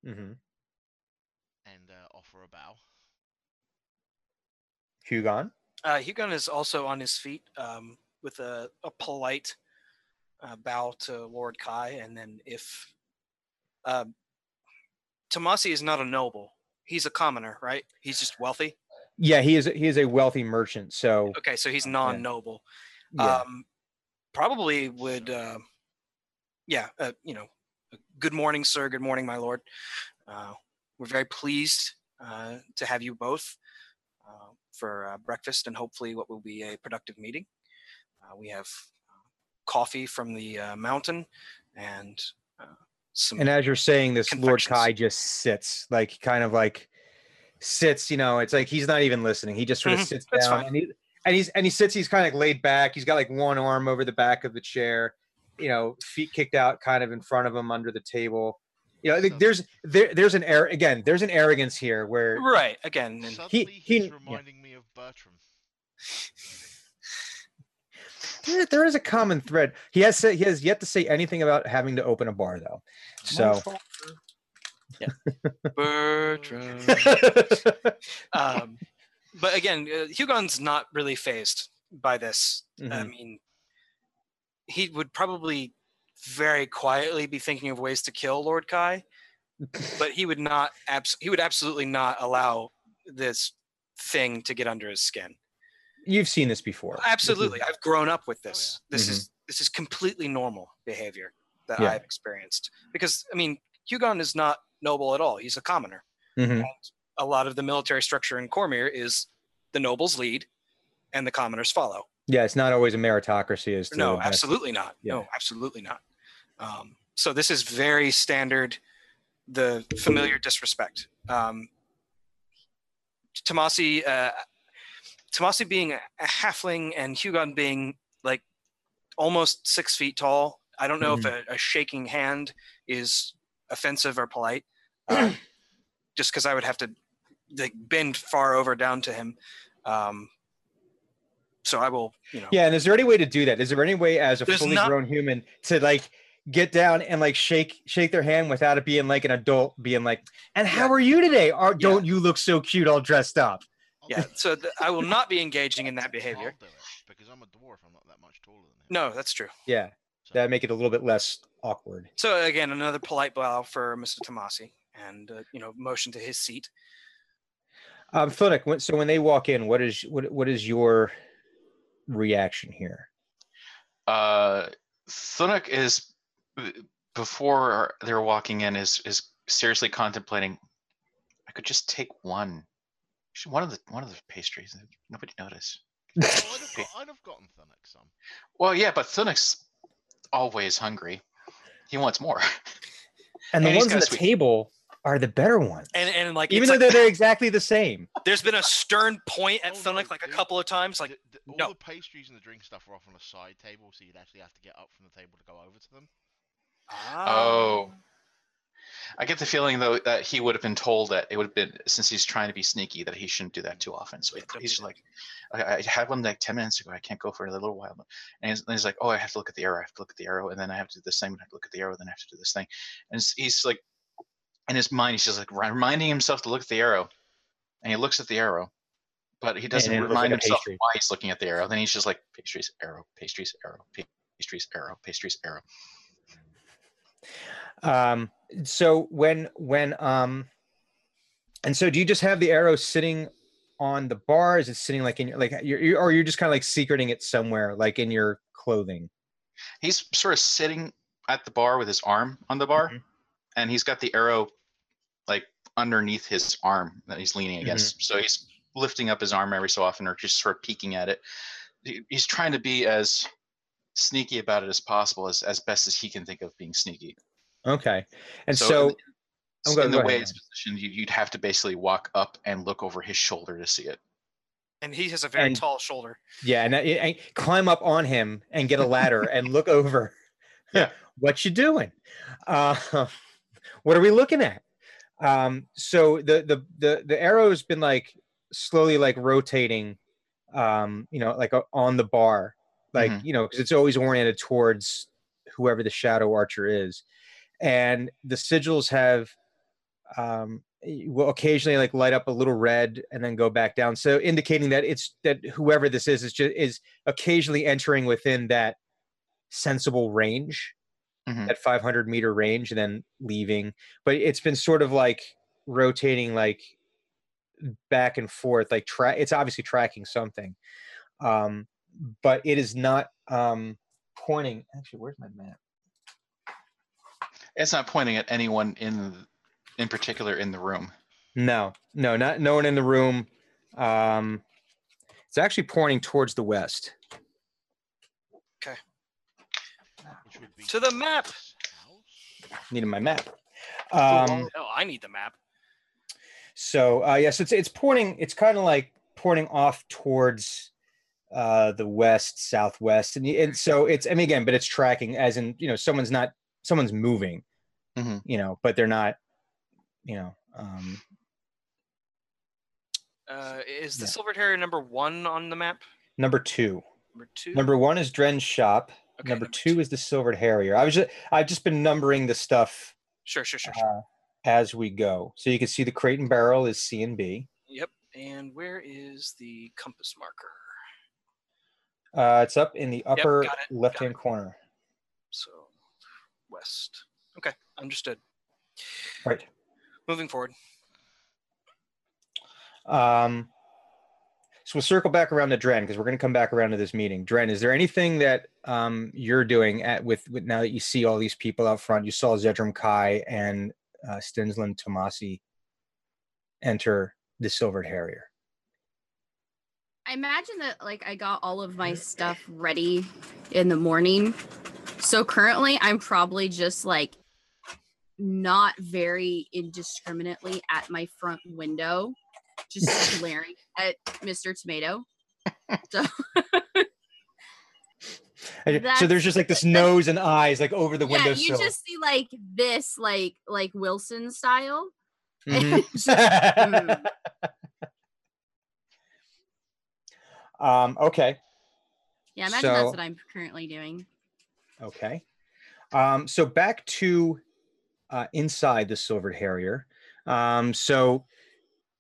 [SPEAKER 3] mm-hmm.
[SPEAKER 4] and uh, offer a bow.
[SPEAKER 3] Hugon.
[SPEAKER 5] Uh, Hugon is also on his feet um, with a, a polite uh, bow to Lord Kai, and then if um, Tomasi is not a noble, he's a commoner, right? He's just wealthy.
[SPEAKER 3] Yeah, he is. He is a wealthy merchant. So
[SPEAKER 5] Okay, so he's non-noble.
[SPEAKER 3] yeah.
[SPEAKER 5] Um, probably would. Uh, yeah, uh, you know, good morning, sir. Good morning, my lord. Uh, we're very pleased uh, to have you both uh, for uh, breakfast and hopefully what will be a productive meeting. Uh, we have uh, coffee from the uh, mountain and uh, some.
[SPEAKER 3] and as you're saying this, Lord. Kai just sits, like kind of like sits. You know, it's like he's not even listening. He just sort of
[SPEAKER 5] Mhm,
[SPEAKER 3] sits
[SPEAKER 5] that's
[SPEAKER 3] down,
[SPEAKER 5] fine.
[SPEAKER 3] and he and he's and he sits. He's kind of like laid back. He's got like one arm over the back of the chair. You know, feet kicked out, kind of in front of him under the table. You know, like, there's there there's an air again. There's an arrogance here where
[SPEAKER 5] right again. And
[SPEAKER 4] Suddenly
[SPEAKER 3] he-
[SPEAKER 4] he's
[SPEAKER 3] yeah.
[SPEAKER 4] reminding me of Bertram. [LAUGHS]
[SPEAKER 3] there, there is a common thread. He has said, he has yet to say anything about having to open a bar though. So [LAUGHS]
[SPEAKER 5] Bertram. [LAUGHS] um, but again, uh, Hugon's not really phased by this. I
[SPEAKER 3] Mhm.
[SPEAKER 5] mean, he would probably very quietly be thinking of ways to kill Lord Kai, but he would not. Abs- he would absolutely not allow this thing to get under his skin.
[SPEAKER 3] you've seen this before.
[SPEAKER 5] Absolutely, I've grown up with
[SPEAKER 4] Oh,
[SPEAKER 5] this. This is this is completely normal behavior that
[SPEAKER 3] Yeah.
[SPEAKER 5] I've experienced. Because I mean, Hugon is not noble at all. He's a commoner.
[SPEAKER 3] Mhm.
[SPEAKER 5] a lot of the military structure in Cormyr is the nobles lead and the commoners follow.
[SPEAKER 3] Yeah, it's not always a meritocracy. As
[SPEAKER 5] No, absolutely not. No, absolutely not. Um, so this is very standard, the familiar disrespect. Um, Tomasi, uh, Tomasi being a halfling and Hugon being like almost six feet tall. I don't know if a, a shaking hand is offensive or polite. Just because I would have to like bend far over down to him. Um, so I will, you know.
[SPEAKER 3] Yeah, and is there any way to do that? Is there any way as a
[SPEAKER 5] There's
[SPEAKER 3] fully
[SPEAKER 5] not-
[SPEAKER 3] grown human to like get down and like shake shake their hand without it being like an adult being like, and how
[SPEAKER 5] Yeah.
[SPEAKER 3] are you today? Or don't you look so cute all dressed up?
[SPEAKER 5] Yeah, so th- I will not be engaging in that behavior.
[SPEAKER 4] because I'm a dwarf. I'm not that much taller than him.
[SPEAKER 5] No, that's true.
[SPEAKER 3] Yeah,
[SPEAKER 4] So-
[SPEAKER 3] that'd make it a little bit less awkward.
[SPEAKER 5] So again, another polite bow for Mr. Tomasi, and uh, you know, motion to his seat.
[SPEAKER 3] Um, Thunuk, when, so when they walk in, what is what what is your reaction here?
[SPEAKER 6] Uh, Thunuk is before they're walking in is is seriously contemplating. I could just take one, one of the one of the pastries. Nobody notice.
[SPEAKER 4] Oh, I'd, [LAUGHS] have got, I'd have gotten Thunuk some.
[SPEAKER 6] Well, yeah, but Thunuk's always hungry. He wants more.
[SPEAKER 3] And the
[SPEAKER 6] And he's
[SPEAKER 3] ones on the
[SPEAKER 6] sweet.
[SPEAKER 3] table are the better ones,
[SPEAKER 5] And and like
[SPEAKER 3] even though
[SPEAKER 5] like,
[SPEAKER 3] they're, they're exactly the same.
[SPEAKER 5] there's been a stern [LAUGHS] point at
[SPEAKER 4] Oh,
[SPEAKER 5] Thunuk like a couple of times. Like
[SPEAKER 4] The- the- all
[SPEAKER 5] no.
[SPEAKER 4] the pastries and the drink stuff were off on a side table, so you'd actually have to get up from the table to go over to them. Ah.
[SPEAKER 6] Oh. I get the feeling though that he would have been told that it would have been since he's trying to be sneaky that he shouldn't do that too often. So
[SPEAKER 5] Yeah,
[SPEAKER 6] he's just like, I, I had one like ten minutes ago. I can't go for it a little while. And he's, and he's like, oh, I have to look at the arrow. I have to look at the arrow, and then I have to do this thing. I have to look at the arrow. Then I have to do this thing. And he's like, in his mind, he's just like reminding himself to look at the arrow, and he looks at the arrow, but he doesn't
[SPEAKER 3] then it looks
[SPEAKER 6] remind
[SPEAKER 3] like
[SPEAKER 6] himself
[SPEAKER 3] pastry.
[SPEAKER 6] why he's looking at the arrow. Then he's just like pastries, arrow, pastries, arrow, pastries, arrow, pastries, arrow.
[SPEAKER 3] Um, so when when um, and so do you just have the arrow sitting on the bar? Is it sitting like in your like you're, you're or you're just kind of like secreting it somewhere, like in your clothing?
[SPEAKER 6] he's sort of sitting at the bar with his arm on the bar
[SPEAKER 3] Mhm.
[SPEAKER 6] And he's got the arrow like underneath his arm that he's leaning against so he's lifting up his arm every so often or just sort of peeking at it he's trying to be as sneaky about it as possible as, as best as he can think of being sneaky
[SPEAKER 3] Okay, and
[SPEAKER 6] So,
[SPEAKER 3] so,
[SPEAKER 6] in-
[SPEAKER 3] I'm go-
[SPEAKER 6] in
[SPEAKER 3] go
[SPEAKER 6] the way
[SPEAKER 3] ahead,
[SPEAKER 6] it's positioned you, you'd have to basically walk up and look over his shoulder to see it
[SPEAKER 5] and he has a very
[SPEAKER 3] And-
[SPEAKER 5] tall shoulder.
[SPEAKER 3] yeah, and, and climb up on him and get a ladder and look [LAUGHS] over.
[SPEAKER 6] Yeah. [LAUGHS]
[SPEAKER 3] what you doing? Uh, what are we looking at? Um, so the the the the arrow's been like slowly like rotating, um, you know, like uh, on the bar, like
[SPEAKER 6] Mhm.
[SPEAKER 3] you know, because it's always oriented towards whoever the shadow archer is, and the sigils have um will occasionally like light up a little red and then go back down so indicating that it's that whoever this is is just is occasionally entering within that sensible range
[SPEAKER 6] Mhm.
[SPEAKER 3] that 500 meter range and then leaving but it's been sort of like rotating like back and forth, like track. It's obviously tracking something, um, but it is not um, pointing. Actually, where's my map?
[SPEAKER 6] It's not pointing at anyone in in particular in the room.
[SPEAKER 3] No, no, not no one in the room. Um, it's actually pointing towards the west.
[SPEAKER 4] Which would be
[SPEAKER 5] To the map.
[SPEAKER 4] this house.
[SPEAKER 3] Needing my map. Um,
[SPEAKER 5] oh, I need the map.
[SPEAKER 3] So uh, yes, it's it's pointing. It's kind of like pointing off towards uh, the west, southwest, and, and so it's. I mean, again, but it's tracking as in you know someone's not someone's moving,
[SPEAKER 6] Mhm.
[SPEAKER 3] you know, but they're not, you know. Um,
[SPEAKER 5] Uh, is the
[SPEAKER 3] Yeah.
[SPEAKER 5] Silvered Harrier number one on the map?
[SPEAKER 3] number two.
[SPEAKER 5] Number two.
[SPEAKER 3] Number one is Dren's shop.
[SPEAKER 5] Okay,
[SPEAKER 3] number, two, is the Silvered Harrier. I was just I've just been numbering the stuff
[SPEAKER 5] Sure, sure, sure. sure.
[SPEAKER 3] uh, as we go. So you can see the crate and barrel is C and B.
[SPEAKER 5] Yep. And where is the compass marker?
[SPEAKER 3] Uh, it's up in the upper
[SPEAKER 5] got it, got
[SPEAKER 3] left hand corner.
[SPEAKER 5] So west. Okay, understood.
[SPEAKER 3] Right.
[SPEAKER 5] Moving forward.
[SPEAKER 3] Um, so we'll circle back around to Dren because we're going to come back around to this meeting. Dren, is there anything that um, you're doing at with, with now that you see all these people out front? You saw Zedram Kai and uh, Stenslin Tomasi enter the Silvered Harrier.
[SPEAKER 2] I imagine that like I got all of my stuff ready in the morning. So currently I'm probably just like not very indiscriminately at my front window, just [LAUGHS] glaring at Mr. Tomato. So [LAUGHS]
[SPEAKER 3] So there's just like this nose and eyes like over the
[SPEAKER 2] yeah,
[SPEAKER 3] windowsill.
[SPEAKER 2] you just see like this, like like Wilson style. [LAUGHS]
[SPEAKER 3] Mhm.
[SPEAKER 2] Mm.
[SPEAKER 3] um, okay.
[SPEAKER 2] Yeah, I imagine that's what I'm currently doing.
[SPEAKER 3] Okay. Um, so back to uh, inside the Silvered Harrier. Um, so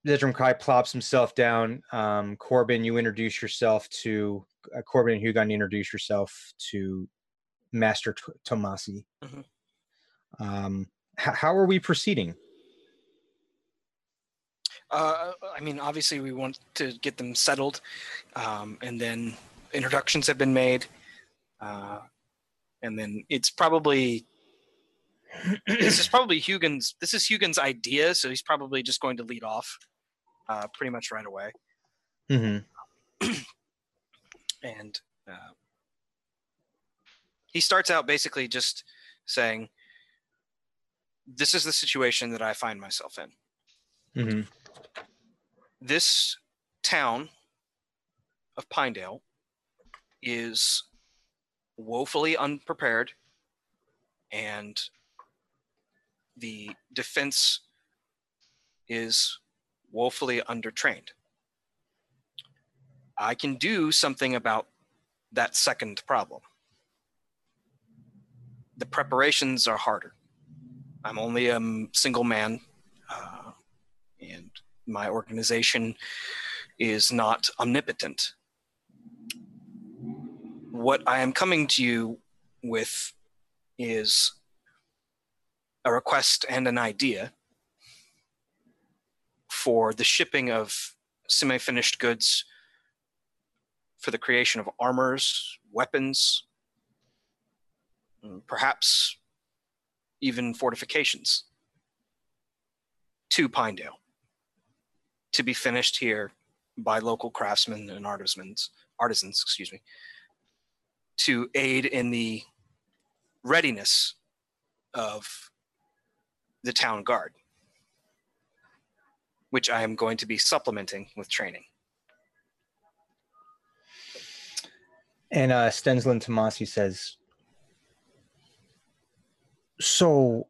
[SPEAKER 3] Zedram Kai plops himself down. Um, Corbin, you introduce yourself to uh, Corbin and Hugon. You introduce yourself to Master T- Tomasi.
[SPEAKER 5] Mhm.
[SPEAKER 3] Um, h- how are we proceeding?
[SPEAKER 5] Uh, I mean, obviously, we want to get them settled, um, and then introductions have been made, uh, and then it's probably this is probably Hugon's. This is Hugon's idea, so he's probably just going to lead off, uh, pretty much right away.
[SPEAKER 3] Mm-hmm. [CLEARS THROAT]
[SPEAKER 5] and uh, he starts out basically just saying, "This is the situation that I find myself in.
[SPEAKER 3] Mm-hmm.
[SPEAKER 5] This town of Pinedale is woefully unprepared, and the defense is woefully undertrained." I can do something about that second problem. The preparations are harder. I'm only a single man, uh, and my organization is not omnipotent. What I am coming to you with is a request and an idea for the shipping of semi finished goods for the creation of armors, weapons, perhaps even fortifications to Pinedale to be finished here by local craftsmen and artisans, artisans, excuse me, to aid in the readiness of the town guard, which I am going to be supplementing with training.
[SPEAKER 3] And uh, Stenslin Tomasi says, "So,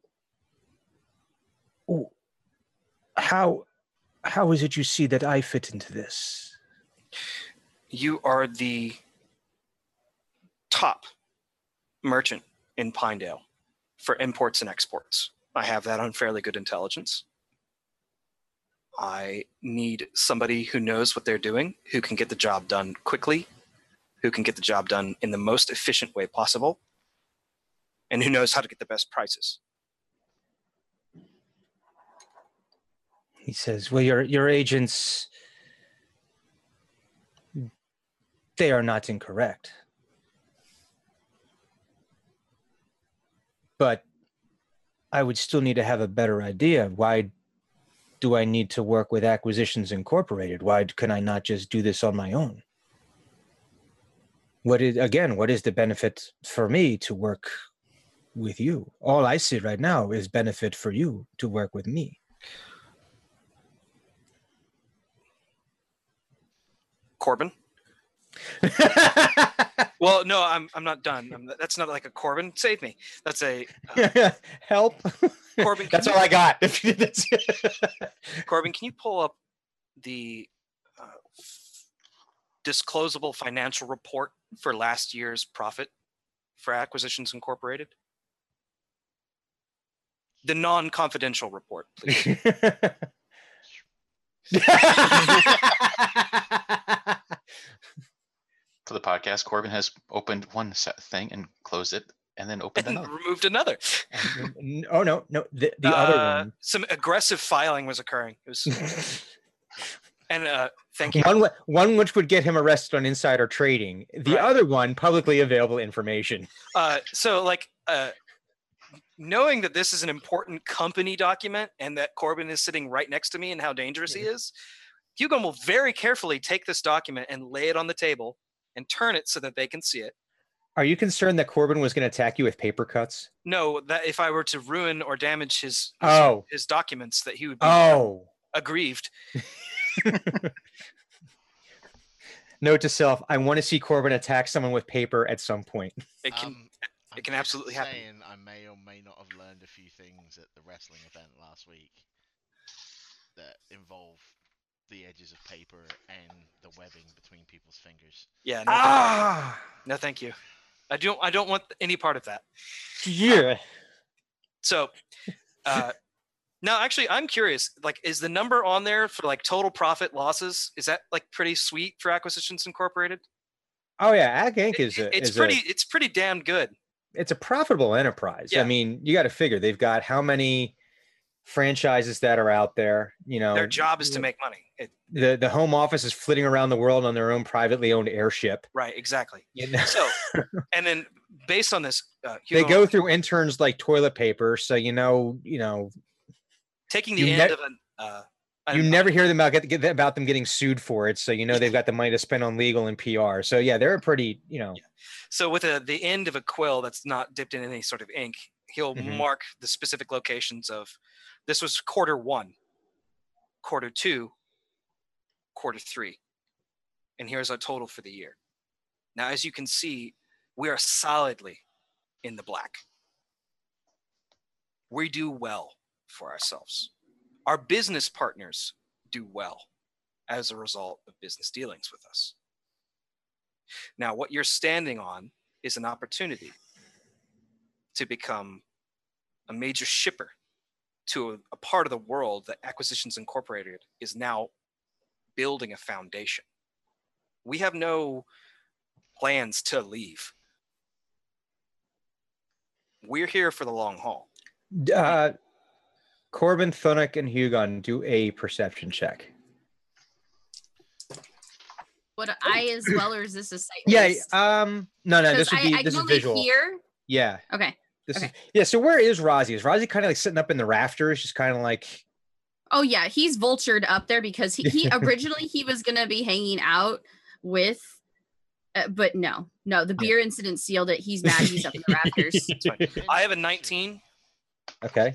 [SPEAKER 3] how how is it you see that I fit into this?"
[SPEAKER 5] you are the top merchant in Pinedale for imports and exports. I have that on fairly good intelligence. I need somebody who knows what they're doing, who can get the job done quickly, who can get the job done in the most efficient way possible, and who knows how to get the best prices.
[SPEAKER 3] he says, "Well, your your agents they are not incorrect. But I would still need to have a better idea. Why do I need to work with Acquisitions Incorporated? Why can I not just do this on my own? What is again, what is the benefit for me to work with you? All I see right now is benefit for you to work with me.
[SPEAKER 5] Corbin. [LAUGHS] Well, no, I'm I'm not done. I'm, that's not like a Corbin. Save me. That's a uh, [LAUGHS]
[SPEAKER 3] Help.
[SPEAKER 5] Corbin.
[SPEAKER 3] That's
[SPEAKER 5] can
[SPEAKER 3] all I got. [LAUGHS] That's-
[SPEAKER 5] Corbin, can you pull up the uh, disclosable financial report for last year's profit for Acquisitions Incorporated? The non-confidential report, please.
[SPEAKER 6] For the podcast, Corbin has opened one set thing and closed it, and then opened
[SPEAKER 5] and
[SPEAKER 6] another.
[SPEAKER 5] removed another.
[SPEAKER 3] N- oh no, no, the, the other
[SPEAKER 5] Uh,
[SPEAKER 3] one.
[SPEAKER 5] Some aggressive filing was occurring. It was, [LAUGHS] and uh, thank you.
[SPEAKER 3] One, one which would get him arrested on insider trading. The
[SPEAKER 5] Right.
[SPEAKER 3] other one, publicly available information.
[SPEAKER 5] Uh, so like uh, knowing that this is an important company document and that Corbin is sitting right next to me and how dangerous he is, Hugo will very carefully take this document and lay it on the table and turn it so that they can see it.
[SPEAKER 3] Are you concerned that Corbin was going to attack you with paper cuts?
[SPEAKER 5] No, that if I were to ruin or damage his his,
[SPEAKER 3] Oh.
[SPEAKER 5] his documents, that he would be
[SPEAKER 3] Oh.
[SPEAKER 5] aggrieved. [LAUGHS]
[SPEAKER 3] Note to self: I want to see Corbin attack someone with paper at some point.
[SPEAKER 5] It can.
[SPEAKER 4] Um,
[SPEAKER 5] it can absolutely happen.
[SPEAKER 4] saying I may or may not have learned a few things at the wrestling event last week that involve the edges of paper and the webbing between people's fingers.
[SPEAKER 5] yeah. No,
[SPEAKER 3] Ah,
[SPEAKER 5] no, thank you. I don't. I don't want any part of that.
[SPEAKER 3] yeah.
[SPEAKER 5] So, uh, [LAUGHS] now actually, I'm curious. Like, is the number on there for like total profit losses? Is that like pretty sweet for Acquisitions Incorporated?
[SPEAKER 3] Oh yeah, Acq Inc.
[SPEAKER 5] It-
[SPEAKER 3] is a,
[SPEAKER 5] it's
[SPEAKER 3] is
[SPEAKER 5] pretty.
[SPEAKER 3] A,
[SPEAKER 5] it's pretty damn good.
[SPEAKER 3] it's a profitable enterprise.
[SPEAKER 5] Yeah.
[SPEAKER 3] I mean, you got to figure they've got how many franchises that are out there. You know,
[SPEAKER 5] Their job is to make money. It,
[SPEAKER 3] the the home office is flitting around the world on their own privately owned airship.
[SPEAKER 5] right. Exactly. [LAUGHS]
[SPEAKER 3] You know?
[SPEAKER 5] So, and then based on this, uh,
[SPEAKER 3] they go through interns like toilet paper, so you know, you know,
[SPEAKER 5] taking the
[SPEAKER 3] you
[SPEAKER 5] end
[SPEAKER 3] nev-
[SPEAKER 5] of an. Uh,
[SPEAKER 3] you never hear them about get, get about them getting sued for it, so you know they've got the money to spend on legal and PR. So yeah, they're a pretty, you know,
[SPEAKER 5] So with a, the end of a quill that's not dipped in any sort of ink, he'll
[SPEAKER 3] Mhm.
[SPEAKER 5] mark the specific locations of this was quarter one, quarter two, quarter three. And here's our total for the year. Now, as you can see, we are solidly in the black. We do well for ourselves. Our business partners do well as a result of business dealings with us. Now, what you're standing on is an opportunity to become a major shipper to a, a part of the world that Acquisitions Incorporated is now building a foundation. We have no plans to leave. We're here for the long haul.
[SPEAKER 3] uh, Corbin, Thunuk, and Hugon do a perception check.
[SPEAKER 2] Would I as well, or is this a site?
[SPEAKER 3] Yeah, um, no, no. this would
[SPEAKER 2] I,
[SPEAKER 3] be
[SPEAKER 2] I
[SPEAKER 3] this
[SPEAKER 2] can
[SPEAKER 3] is
[SPEAKER 2] only
[SPEAKER 3] visual.
[SPEAKER 2] hear.
[SPEAKER 3] Yeah,
[SPEAKER 2] Okay.
[SPEAKER 3] This is yeah. So where is Rozzy? Is Rozzy kind of like sitting up in the rafters, just kind of like
[SPEAKER 2] Oh yeah, he's vultured up there because he, he [LAUGHS] originally he was gonna be hanging out with, uh, but no, no, the beer incident sealed it. He's mad. He's up in the rafters. [LAUGHS]
[SPEAKER 5] I have a 19.
[SPEAKER 3] okay,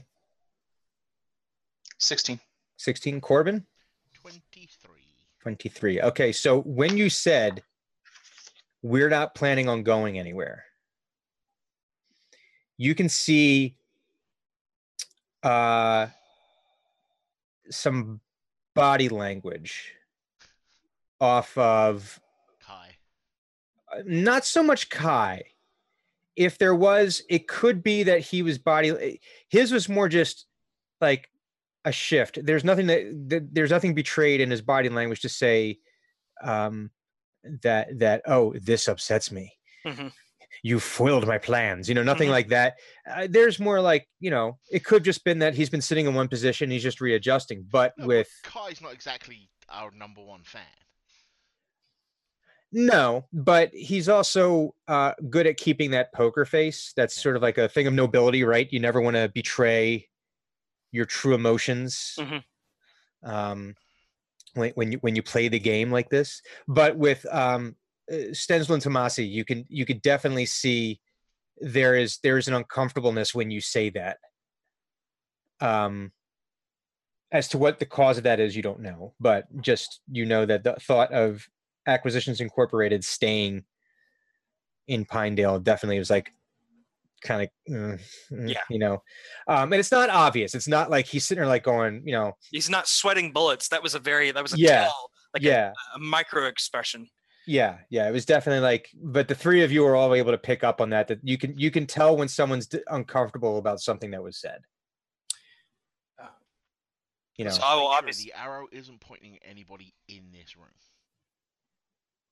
[SPEAKER 6] 16.
[SPEAKER 3] sixteen. Corbin,
[SPEAKER 4] 23.
[SPEAKER 3] twenty-three. Okay, so when you said we're not planning on going anywhere, you can see uh some body language off of
[SPEAKER 4] Kai.
[SPEAKER 3] uh, not so much Kai. If there was, it could be that he was body. His was more just like a shift. There's nothing that, that there's nothing betrayed in his body language to say um, that that oh this upsets me.
[SPEAKER 5] Mhm.
[SPEAKER 3] You foiled my plans. You know, nothing
[SPEAKER 5] Mhm.
[SPEAKER 3] like that. Uh, there's more like, you know, it could just been that he's been sitting in one position, he's just readjusting. But
[SPEAKER 4] No,
[SPEAKER 3] with
[SPEAKER 4] Kai's not exactly our number one fan.
[SPEAKER 3] no, but he's also uh, good at keeping that poker face. That's
[SPEAKER 4] Yeah.
[SPEAKER 3] sort of like a thing of nobility, right? You never want to betray your true emotions.
[SPEAKER 5] Mhm.
[SPEAKER 3] Um, when, when you when you play the game like this, but with um, uh, Stenslin Tomasi, you can you could definitely see there is there is an uncomfortableness when you say that. Um, as to what the cause of that is, you don't know, but just you know that the thought of Acquisitions Incorporated staying in Pinedale definitely was like kind of
[SPEAKER 5] Yeah.
[SPEAKER 3] you know um and it's not obvious it's not like he's sitting there like going you know
[SPEAKER 5] He's not sweating bullets. That was a very that was a
[SPEAKER 3] Yeah,
[SPEAKER 5] tell, like
[SPEAKER 3] yeah
[SPEAKER 5] a, a micro expression.
[SPEAKER 3] Yeah, yeah, it was definitely like, but the three of you are all able to pick up on that. That you can you can tell when someone's d- uncomfortable about something that was said.
[SPEAKER 5] Uh,
[SPEAKER 3] You know,
[SPEAKER 5] so I will obviously
[SPEAKER 4] the arrow isn't pointing at anybody in this room.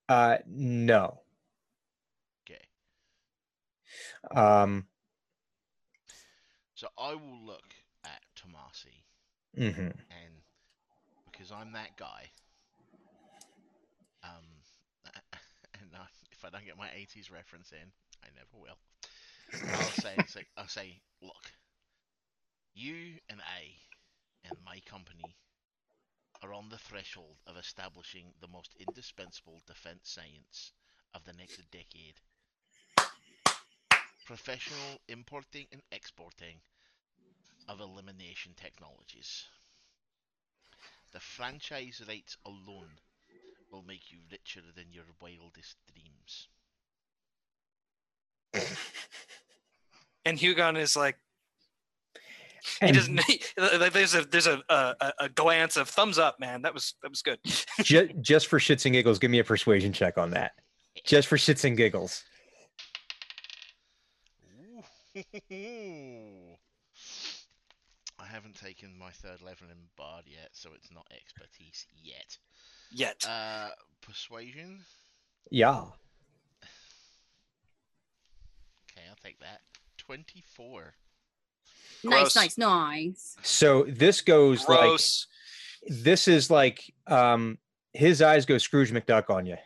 [SPEAKER 3] uh, no.
[SPEAKER 4] Okay.
[SPEAKER 3] Um,
[SPEAKER 4] So I will look at Tomasi
[SPEAKER 3] mhm.
[SPEAKER 4] and because I'm that guy, um, and I, don't get my 80s reference in, I never will. I'll say, [LAUGHS] like, I'll say, look, you and I and my company are on the threshold of establishing the most indispensable defense science of the next decade. Professional importing and exporting of elimination technologies. The franchise rights alone will make you richer than your wildest dreams. [LAUGHS]
[SPEAKER 5] and Hugon is like he
[SPEAKER 3] And
[SPEAKER 5] doesn't. [LAUGHS] He, there's a there's a, a a- a glance of thumbs up, man. That was that was good. [LAUGHS]
[SPEAKER 3] ju- just for shits and giggles, give me a persuasion check on that. Just for shits and giggles.
[SPEAKER 4] I haven't taken my third level in Bard yet, so it's not expertise yet.
[SPEAKER 5] Yet
[SPEAKER 4] Uh, persuasion.
[SPEAKER 3] Yeah.
[SPEAKER 4] Okay, I'll take that. Twenty-four.
[SPEAKER 5] Gross.
[SPEAKER 2] Nice, nice, nice.
[SPEAKER 3] So this goes
[SPEAKER 5] gross.
[SPEAKER 3] like this is like um his eyes go Scrooge McDuck on you.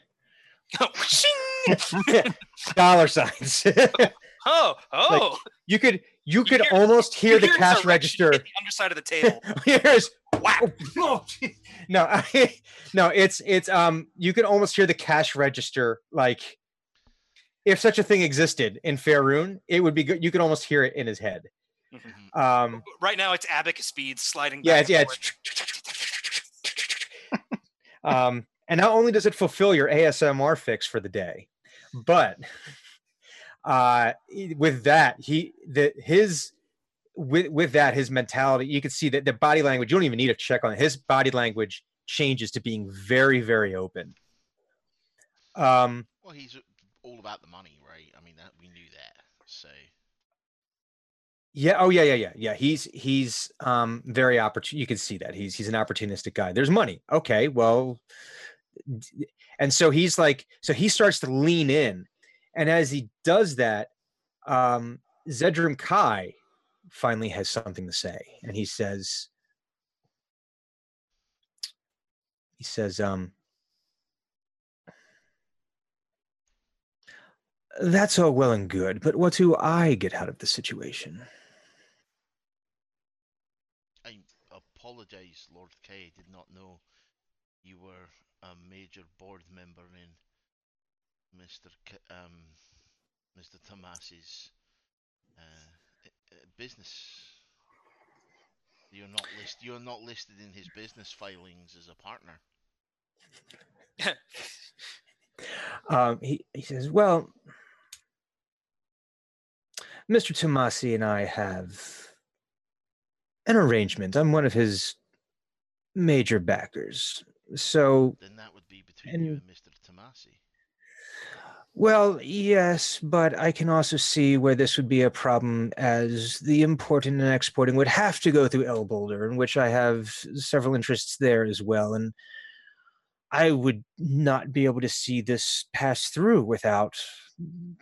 [SPEAKER 3] [LAUGHS] [LAUGHS] Dollar signs. [LAUGHS]
[SPEAKER 5] oh oh!
[SPEAKER 3] you could you
[SPEAKER 5] You
[SPEAKER 3] could
[SPEAKER 5] hear-
[SPEAKER 3] almost hear
[SPEAKER 5] You
[SPEAKER 3] the cash register.
[SPEAKER 5] hit the underside of the table.
[SPEAKER 3] Here's
[SPEAKER 5] Whack.
[SPEAKER 3] No, I, [LAUGHS] no, it's it's um you can almost hear the cash register like if such a thing existed in Faerun, it would be good. You could almost hear it in his head.
[SPEAKER 4] Mhm.
[SPEAKER 3] Um
[SPEAKER 5] Right now, it's abacus speed sliding.
[SPEAKER 3] yeah, yeah, [LAUGHS] um and not only does it fulfill your ASMR fix for the day, but [LAUGHS] uh with that, he the his with with that his mentality you can see that the body language you don't even need to check on it. his body language changes to being very very open um
[SPEAKER 4] Well, he's all about the money, right? I mean, that we knew that. So
[SPEAKER 3] yeah oh yeah yeah yeah yeah he's he's um very opportune you can see that he's he's an opportunistic guy there's money okay well and so he's like so he starts to lean in and as he does that um zedrum kai finally has something to say and he says he says um that's all well and good but what do i get out of the situation
[SPEAKER 4] I apologize, Lord K. I did not know you were a major board member in Mr. K- um, Mr. Tomasi's uh, business. You're not list. You're not listed in his business filings as a partner. [LAUGHS]
[SPEAKER 3] um, he, he says, Well, Mr. Tomasi and I have an arrangement. I'm one of his major backers. So,
[SPEAKER 4] Then that would be between you
[SPEAKER 3] And-
[SPEAKER 4] and Mr. Tomasi.
[SPEAKER 3] Well, yes, but I can also see where this would be a problem as the importing and exporting would have to go through El Boulder, in which I have several interests there as well. And I would not be able to see this pass through without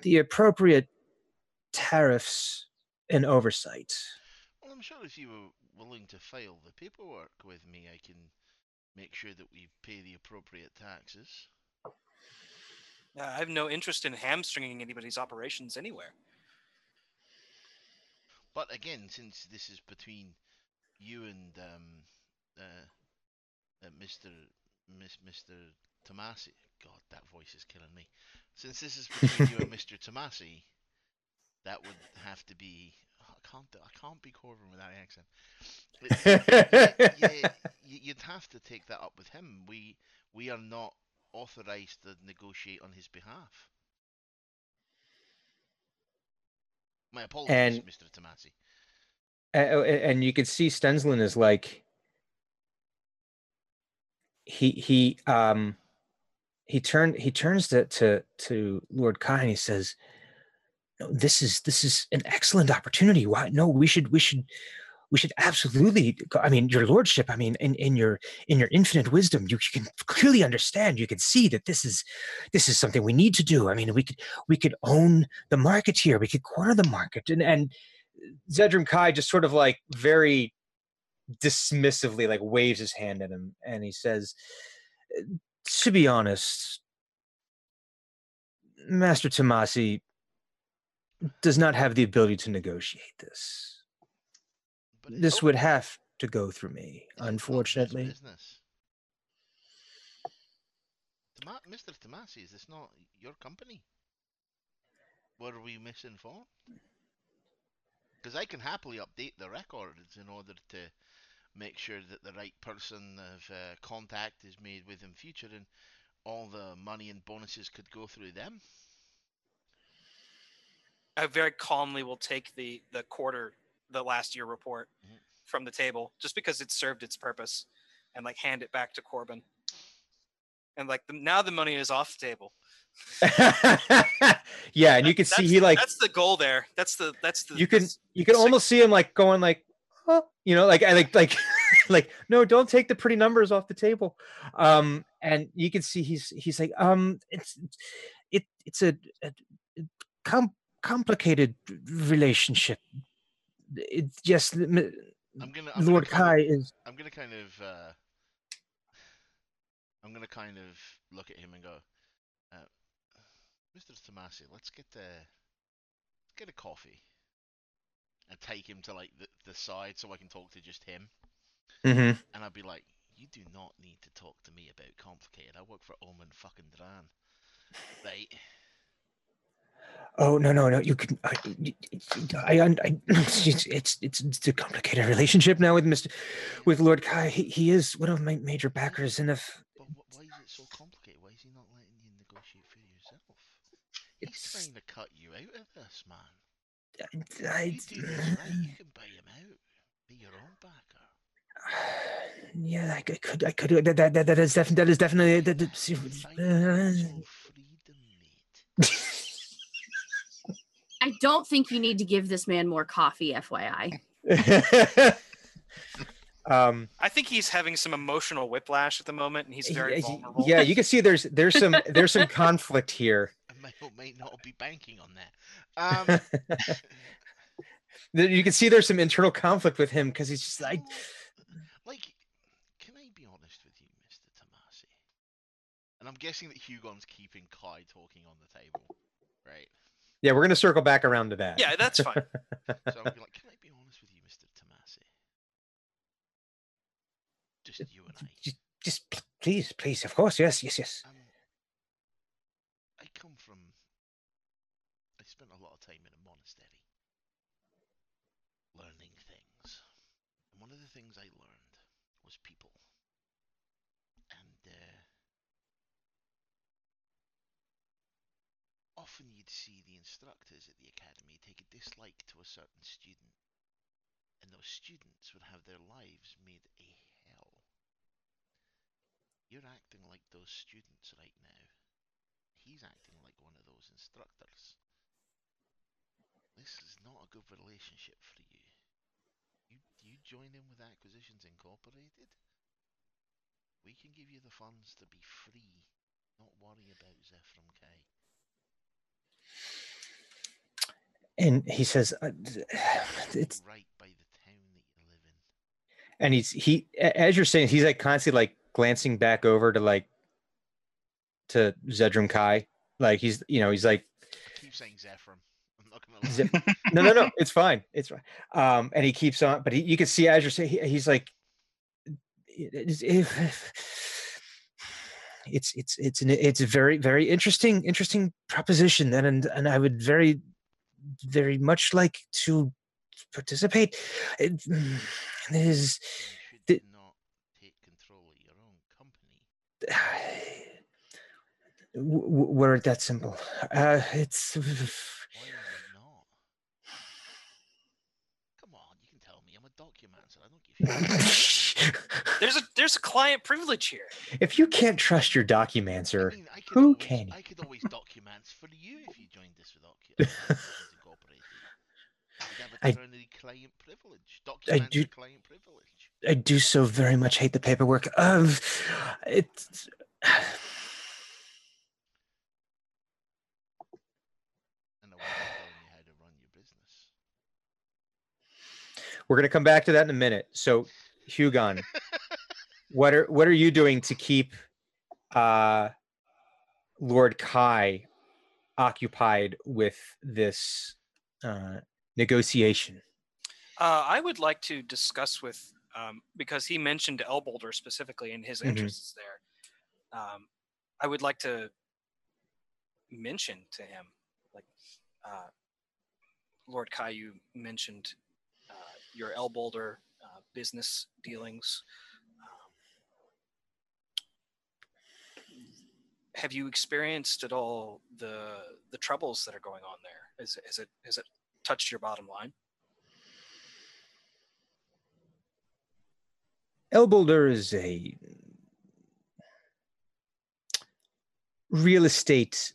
[SPEAKER 3] the appropriate tariffs and oversight.
[SPEAKER 4] Well, I'm sure if you were willing to file the paperwork with me, I can make sure that we pay the appropriate taxes.
[SPEAKER 5] Uh, I have no interest in hamstringing anybody's operations anywhere.
[SPEAKER 4] But again, since this is between you and um, uh, uh, Mr. Miss, Mr. Tomasi, God, that voice is killing me. Since this is between you and Mr. Tomasi, that would have to be. I can't. I can't be Corbin without accent. yeah, you'd have to take that up with him. We we are not authorized to negotiate on his behalf. My apologies,
[SPEAKER 3] And-
[SPEAKER 4] Mr. Tomasi.
[SPEAKER 3] A- and you can see Stenslin is like he he um he turned he turns to to to Lord Kai and he says, "No, this is this is an excellent opportunity. Why no, we should we should we should absolutely I mean your lordship, I mean in, in your in your infinite wisdom, you, you can clearly understand, you can see that this is this is something we need to do. I mean, we could we could own the market here, we could corner the market and and Zedram Kai just sort of like very dismissively like waves his hand at him and he says to be honest master Tomasi does not have the ability to negotiate this
[SPEAKER 4] But
[SPEAKER 3] this would have to go through me
[SPEAKER 4] it's
[SPEAKER 3] unfortunately
[SPEAKER 4] business. Toma- Mr. Tomasi, is this not your company? Were we misinformed? Because I can happily update the records in order to make sure that the right person of uh, contact is made with in future, and all the money and bonuses could go through them.
[SPEAKER 5] I very calmly will take the the quarter, the last year report
[SPEAKER 4] Mhm.
[SPEAKER 5] from the table, just because it served its purpose, and like hand it back to Corbin. And like the, now the money is off the table. [LAUGHS]
[SPEAKER 3] yeah and you can see
[SPEAKER 5] that's
[SPEAKER 3] he like
[SPEAKER 5] that's the goal there. That's the that's the
[SPEAKER 3] you can you can almost see him like going like oh, you know like I like like [LAUGHS] like no don't take the pretty numbers off the table um and you can see he's he's like um it's it it's a, a com- complicated relationship it's just m-
[SPEAKER 4] I'm gonna. I'm gonna
[SPEAKER 3] lord
[SPEAKER 4] of-
[SPEAKER 3] kai is
[SPEAKER 4] I'm gonna kind of uh, I'm gonna kind of look at him and go, uh, Mr. Tomasi, let's get uh, let's get a coffee and take him to like the, the side so I can talk to just him.
[SPEAKER 3] Mhm.
[SPEAKER 4] And I'd be like, you do not need to talk to me about complicated. I work for Omin fucking Dran. Right?
[SPEAKER 3] Oh no no no you can i i, I, I [LAUGHS] it's, it's it's it's a complicated relationship now with mr with lord kai he, he is one of my major backers and if
[SPEAKER 4] But wh- why is it so complicated? Why is he not letting you negotiate for yourself? He's trying to cut you out of this, man.
[SPEAKER 3] I,
[SPEAKER 4] You do this right, you can buy him out. Be your own backer. [SIGHS]
[SPEAKER 3] yeah, I could, I could, that, that, that, that is definitely, that is definitely, that, that, [LAUGHS] see,
[SPEAKER 4] Financial freedom, mate.
[SPEAKER 2] I don't think you need to give this man more coffee, FYI. [LAUGHS]
[SPEAKER 3] um,
[SPEAKER 5] I think he's having some emotional whiplash at the moment, and he's very
[SPEAKER 3] y- y-
[SPEAKER 5] vulnerable.
[SPEAKER 3] yeah, you can see there's, there's some, there's some conflict here. [LAUGHS]
[SPEAKER 4] I may or may not be banking on that. Um, [LAUGHS]
[SPEAKER 3] you can see there's some internal conflict with him because he's just like,
[SPEAKER 4] like, can I be honest with you, Mr. Tomasi? And I'm guessing that Hugon's keeping Kai talking on the table, right?
[SPEAKER 3] Yeah, we're gonna circle back around to that.
[SPEAKER 5] Yeah, that's fine. [LAUGHS]
[SPEAKER 4] So I'll be like, can I be honest with you, Mr. Tomasi? Just you and I.
[SPEAKER 3] just, just please, please, of course, yes, yes, yes.
[SPEAKER 4] Um, I come from. I spent a lot of time in a monastery learning things. And one of the things I learned was people. And uh, often you'd see the instructors at the academy take a dislike to a certain student. And those students would have their lives made a hell. You're acting like those students right now. He's acting like one of those instructors. This is not a good relationship for you. You you join in with Acquisitions Incorporated? We can give you the funds to be free. Not worry about Zephram K.
[SPEAKER 3] And he says, uh, [SIGHS] "It's
[SPEAKER 4] Right by the town that you live in.
[SPEAKER 3] and he's he as you're saying he's like constantly like glancing back over to like to Zedrum Kai like he's you know he's like
[SPEAKER 4] I keep saying Zephram. I'm not gonna lie.
[SPEAKER 3] Ze- [LAUGHS] no no no it's fine it's fine um and he keeps on but he, you can see as you're saying he, he's like it's [SIGHS] it's it's it's an, it's a very very interesting interesting proposition and and, and I would very very much like to participate it, [SIGHS] it is
[SPEAKER 4] You should
[SPEAKER 3] the-
[SPEAKER 4] not take control of your own company. [SIGHS]
[SPEAKER 3] w- w- word that simple. Uh, it's
[SPEAKER 4] Why [SIGHS] not? Come on, you can tell me. I'm a documancer. I don't give shit. [LAUGHS]
[SPEAKER 5] There's a there's a client privilege here.
[SPEAKER 3] if you can't trust your
[SPEAKER 4] I
[SPEAKER 3] documancer,
[SPEAKER 4] mean, I
[SPEAKER 3] who
[SPEAKER 4] always,
[SPEAKER 3] can
[SPEAKER 4] I could always [LAUGHS] document for you if you joined us with Ocu- Incorporated. You'd have
[SPEAKER 3] I-
[SPEAKER 4] client privilege. Document
[SPEAKER 3] do-
[SPEAKER 4] client privilege.
[SPEAKER 3] I do so very much hate the paperwork. Of it's.
[SPEAKER 4] And I wasn't telling you how to run your business.
[SPEAKER 3] We're gonna come back to that in a minute. So, Hugon, [LAUGHS] what are what are you doing to keep uh, Lord Kai occupied with this uh, negotiation?
[SPEAKER 5] Uh, I would like to discuss with um, because he mentioned Elbolder specifically in his
[SPEAKER 3] Mhm.
[SPEAKER 5] interests there. Um, I would like to mention to him, like uh, Lord Kai, you mentioned uh, your Elbolder uh, business dealings. Um, have you experienced at all the the troubles that are going on there? Is, is it has it touched your bottom line?
[SPEAKER 3] Elboulder is a real estate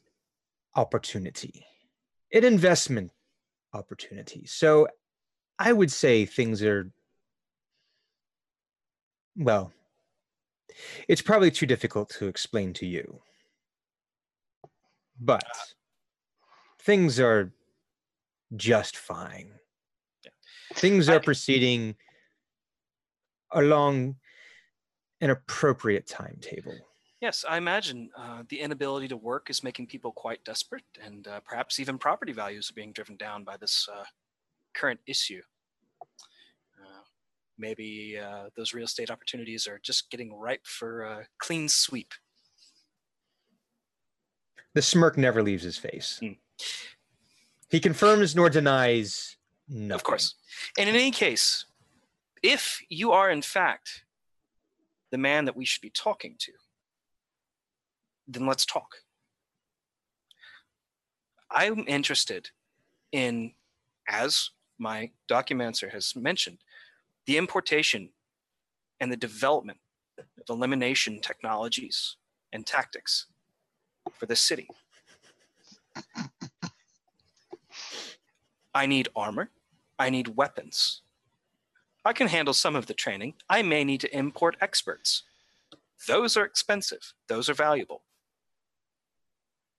[SPEAKER 3] opportunity, an investment opportunity. So I would say things are, well, it's probably too difficult to explain to you. But things are just fine. Things
[SPEAKER 5] I-
[SPEAKER 3] are proceeding along an appropriate timetable.
[SPEAKER 5] Yes, I imagine uh, the inability to work is making people quite desperate, and uh, perhaps even property values are being driven down by this uh, current issue. Uh, maybe uh, those real estate opportunities are just getting ripe for a clean sweep.
[SPEAKER 3] The smirk never leaves his face.
[SPEAKER 5] Hmm.
[SPEAKER 3] He confirms nor denies nothing.
[SPEAKER 5] Of course. And in any case, if you are in fact the man that we should be talking to, then let's talk. I'm interested in, as my documancer has mentioned, the importation and the development of elimination technologies and tactics for the city. I need armor. I need weapons. I can handle some of the training. I may need to import experts. Those are expensive, those are valuable.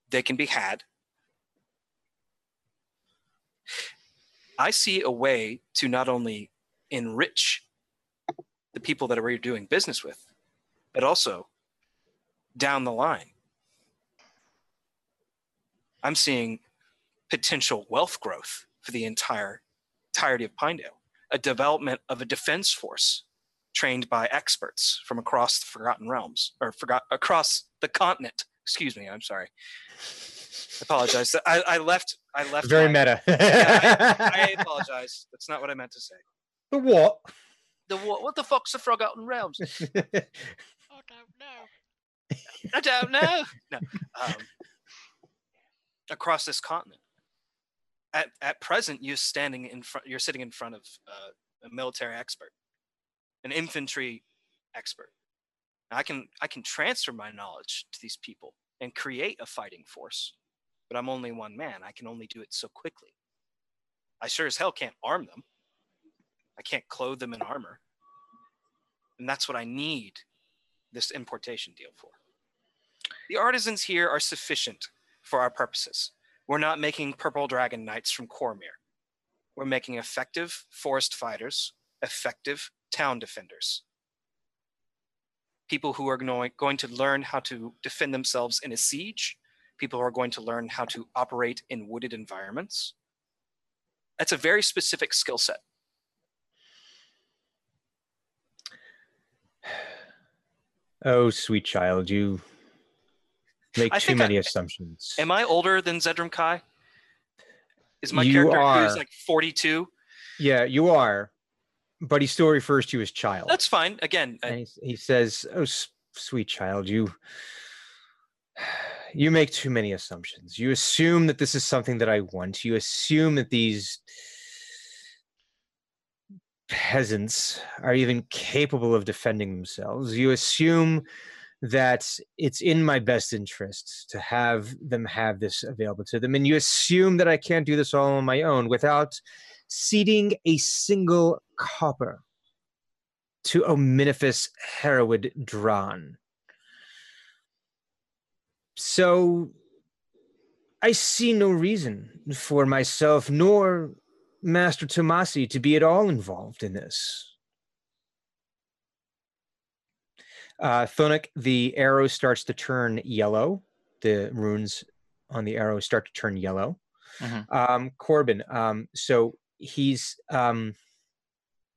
[SPEAKER 5] They can be had. I see a way to not only enrich the people that we're doing business with, but also down the line. I'm seeing potential wealth growth for the entire entirety of Pinedale, a development of a defense force trained by experts from across the Forgotten Realms or forgot across the continent. Excuse me, I'm sorry. I apologize. I, I left. I left.
[SPEAKER 3] Very
[SPEAKER 5] my-
[SPEAKER 3] meta.
[SPEAKER 5] Yeah, I, I apologize. That's not what I meant to say.
[SPEAKER 3] the what?
[SPEAKER 5] The what? What the fuck's the Forgotten Realms? [LAUGHS]
[SPEAKER 4] I don't know.
[SPEAKER 5] I don't know. No. Um, across this continent. At, at present, you're standing in front. You're sitting in front of uh, a military expert, an infantry expert. And I can I can transfer my knowledge to these people and create a fighting force, but I'm only one man. I can only do it so quickly. I sure as hell can't arm them. I can't clothe them in armor, and that's what I need this importation deal for. The artisans here are sufficient for our purposes. We're not making purple dragon knights from Cormyr. We're making effective forest fighters, effective town defenders. People who are going, to learn how to defend themselves in a siege, people who are going to learn how to operate in wooded environments. That's a very specific skill set.
[SPEAKER 3] Oh, sweet child, you make
[SPEAKER 5] I
[SPEAKER 3] too
[SPEAKER 5] think I-
[SPEAKER 3] many assumptions.
[SPEAKER 5] Am I older than Zedram Kai? Is my
[SPEAKER 3] You
[SPEAKER 5] character who's like 42?
[SPEAKER 3] Yeah, you are, but he still refers to you as child.
[SPEAKER 5] That's fine. Again, I-
[SPEAKER 3] he, he says, "Oh, s- sweet child, you you make too many assumptions. You assume that this is something that I want. You assume that these peasants are even capable of defending themselves. You assume that it's in my best interests to have them have this available to them, and you assume that I can't do this all on my own without ceding a single copper to Ominiphus Hereward Dran. So I see no reason for myself nor Master Tomasi to be at all involved in this. Uh, Thunuk, the arrow starts to turn yellow. The runes on the arrow start to turn yellow.
[SPEAKER 6] Mhm.
[SPEAKER 3] Um, Corbin, um, so he's um,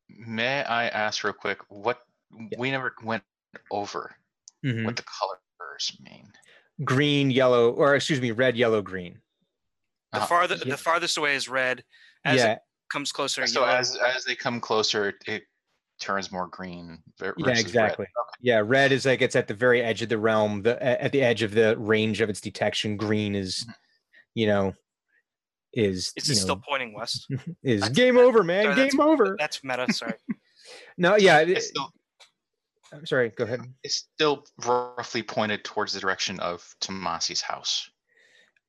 [SPEAKER 6] May I ask real quick what we never went over
[SPEAKER 3] mhm.
[SPEAKER 6] what the colors mean?
[SPEAKER 3] green, yellow, or excuse me, red, yellow, green.
[SPEAKER 5] the,
[SPEAKER 6] Uh,
[SPEAKER 5] farther,
[SPEAKER 3] yeah.
[SPEAKER 5] the farthest away is red. As
[SPEAKER 3] yeah,
[SPEAKER 5] it comes closer,
[SPEAKER 6] So
[SPEAKER 5] yellow.
[SPEAKER 6] as as they come closer, it turns more green.
[SPEAKER 3] yeah,
[SPEAKER 6] versus red.
[SPEAKER 3] exactly. Yeah, red is like it's at the very edge of the realm, the at the edge of the range of its detection. Green is,
[SPEAKER 6] Mhm.
[SPEAKER 3] you know, is
[SPEAKER 5] is
[SPEAKER 3] you
[SPEAKER 5] it still pointing west? [LAUGHS]
[SPEAKER 3] is
[SPEAKER 5] that's-
[SPEAKER 3] game over, man,
[SPEAKER 5] sorry,
[SPEAKER 3] game
[SPEAKER 5] that's-
[SPEAKER 3] over. [LAUGHS]
[SPEAKER 5] That's meta. Sorry. [LAUGHS]
[SPEAKER 3] No, yeah, it-
[SPEAKER 6] It's still
[SPEAKER 3] I'm sorry. Go ahead.
[SPEAKER 6] it's still roughly pointed towards the direction of Tomasi's house.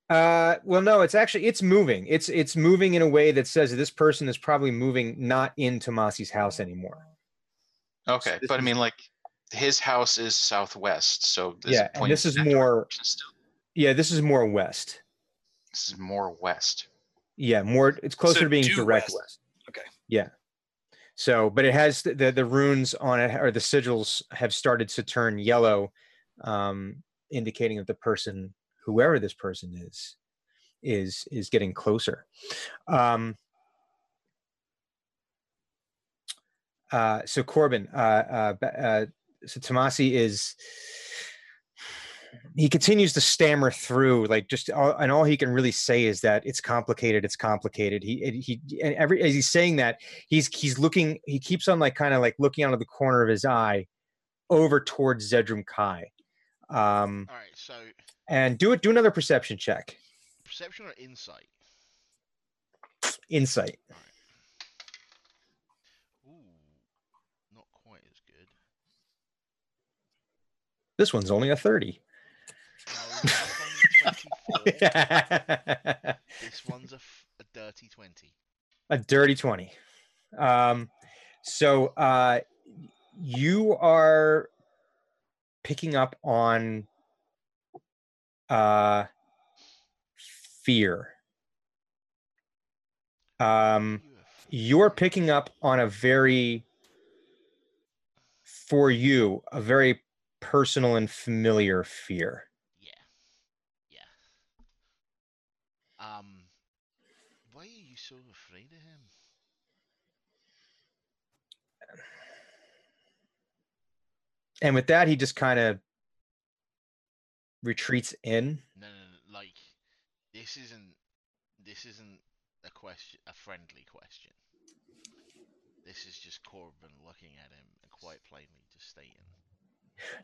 [SPEAKER 3] Uh, well, no, it's actually it's moving. It's it's moving in a way that says this person is probably moving not in Tomasi's house anymore.
[SPEAKER 6] Okay,
[SPEAKER 3] this
[SPEAKER 6] but I mean, like his house is southwest, so this
[SPEAKER 3] Yeah, and this is more-
[SPEAKER 6] Still,
[SPEAKER 3] Yeah, this is more west.
[SPEAKER 6] this is more west.
[SPEAKER 3] Yeah, more. It's closer
[SPEAKER 5] So
[SPEAKER 3] to being direct
[SPEAKER 5] west.
[SPEAKER 3] west.
[SPEAKER 5] Okay.
[SPEAKER 3] Yeah. So, but it has the the, the runes on it or the sigils have started to turn yellow, um, indicating that the person, whoever this person is, is is getting closer. Um, uh, so Corbin, uh, uh, uh, so Tomasi is he continues to stammer through like just all, and all he can really say is that it's complicated it's complicated. He he and every as he's saying that he's he's looking he keeps on like kind of like looking out of the corner of his eye over towards zedrum kai. Um
[SPEAKER 4] All right, so
[SPEAKER 3] and do it do another perception check.
[SPEAKER 4] Perception or insight?
[SPEAKER 3] insight
[SPEAKER 4] not quite as good.
[SPEAKER 3] This one's only a 30
[SPEAKER 4] No, that's only 24. this one's a, f- a dirty 20.
[SPEAKER 3] a dirty 20 um so uh you are picking up on uh fear um you're picking up on a very for you a very personal and familiar fear
[SPEAKER 4] Yeah. Yeah. Um, why are you so afraid of him?
[SPEAKER 3] and with that he just kind of retreats in
[SPEAKER 4] No, no, no, like this isn't this isn't a question, a friendly question. This is just Corbin looking at him and quite plainly just stating.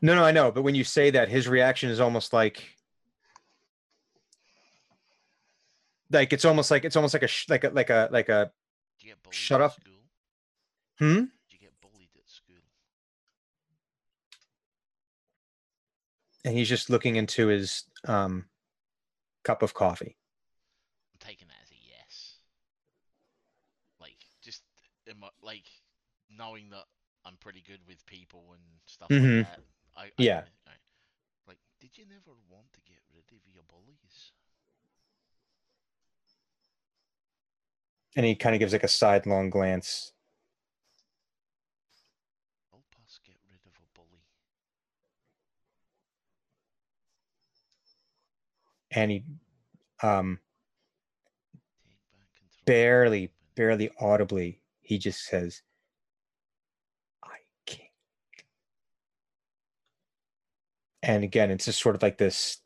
[SPEAKER 3] No no i know but when you say that his reaction is almost like like it's almost like it's almost like a sh- like a like a like a
[SPEAKER 4] you get bullied
[SPEAKER 3] Shut
[SPEAKER 4] at
[SPEAKER 3] up.
[SPEAKER 4] school?
[SPEAKER 3] hmm
[SPEAKER 4] Do you get bullied at school?
[SPEAKER 3] and he's just looking into his um cup of coffee
[SPEAKER 4] I'm taking that as a yes. Like just emo- like knowing that I'm pretty good with people and stuff
[SPEAKER 3] mm-hmm.
[SPEAKER 4] like that. I, I
[SPEAKER 3] Yeah.
[SPEAKER 4] I- like, did you never want to get rid of your bullies?
[SPEAKER 3] And he kind of gives like a sidelong glance.
[SPEAKER 4] Help us get rid of a bully.
[SPEAKER 3] And he um
[SPEAKER 4] Take back control. of
[SPEAKER 3] barely, barely audibly, he just says, I can't. And again, it's just sort of like this.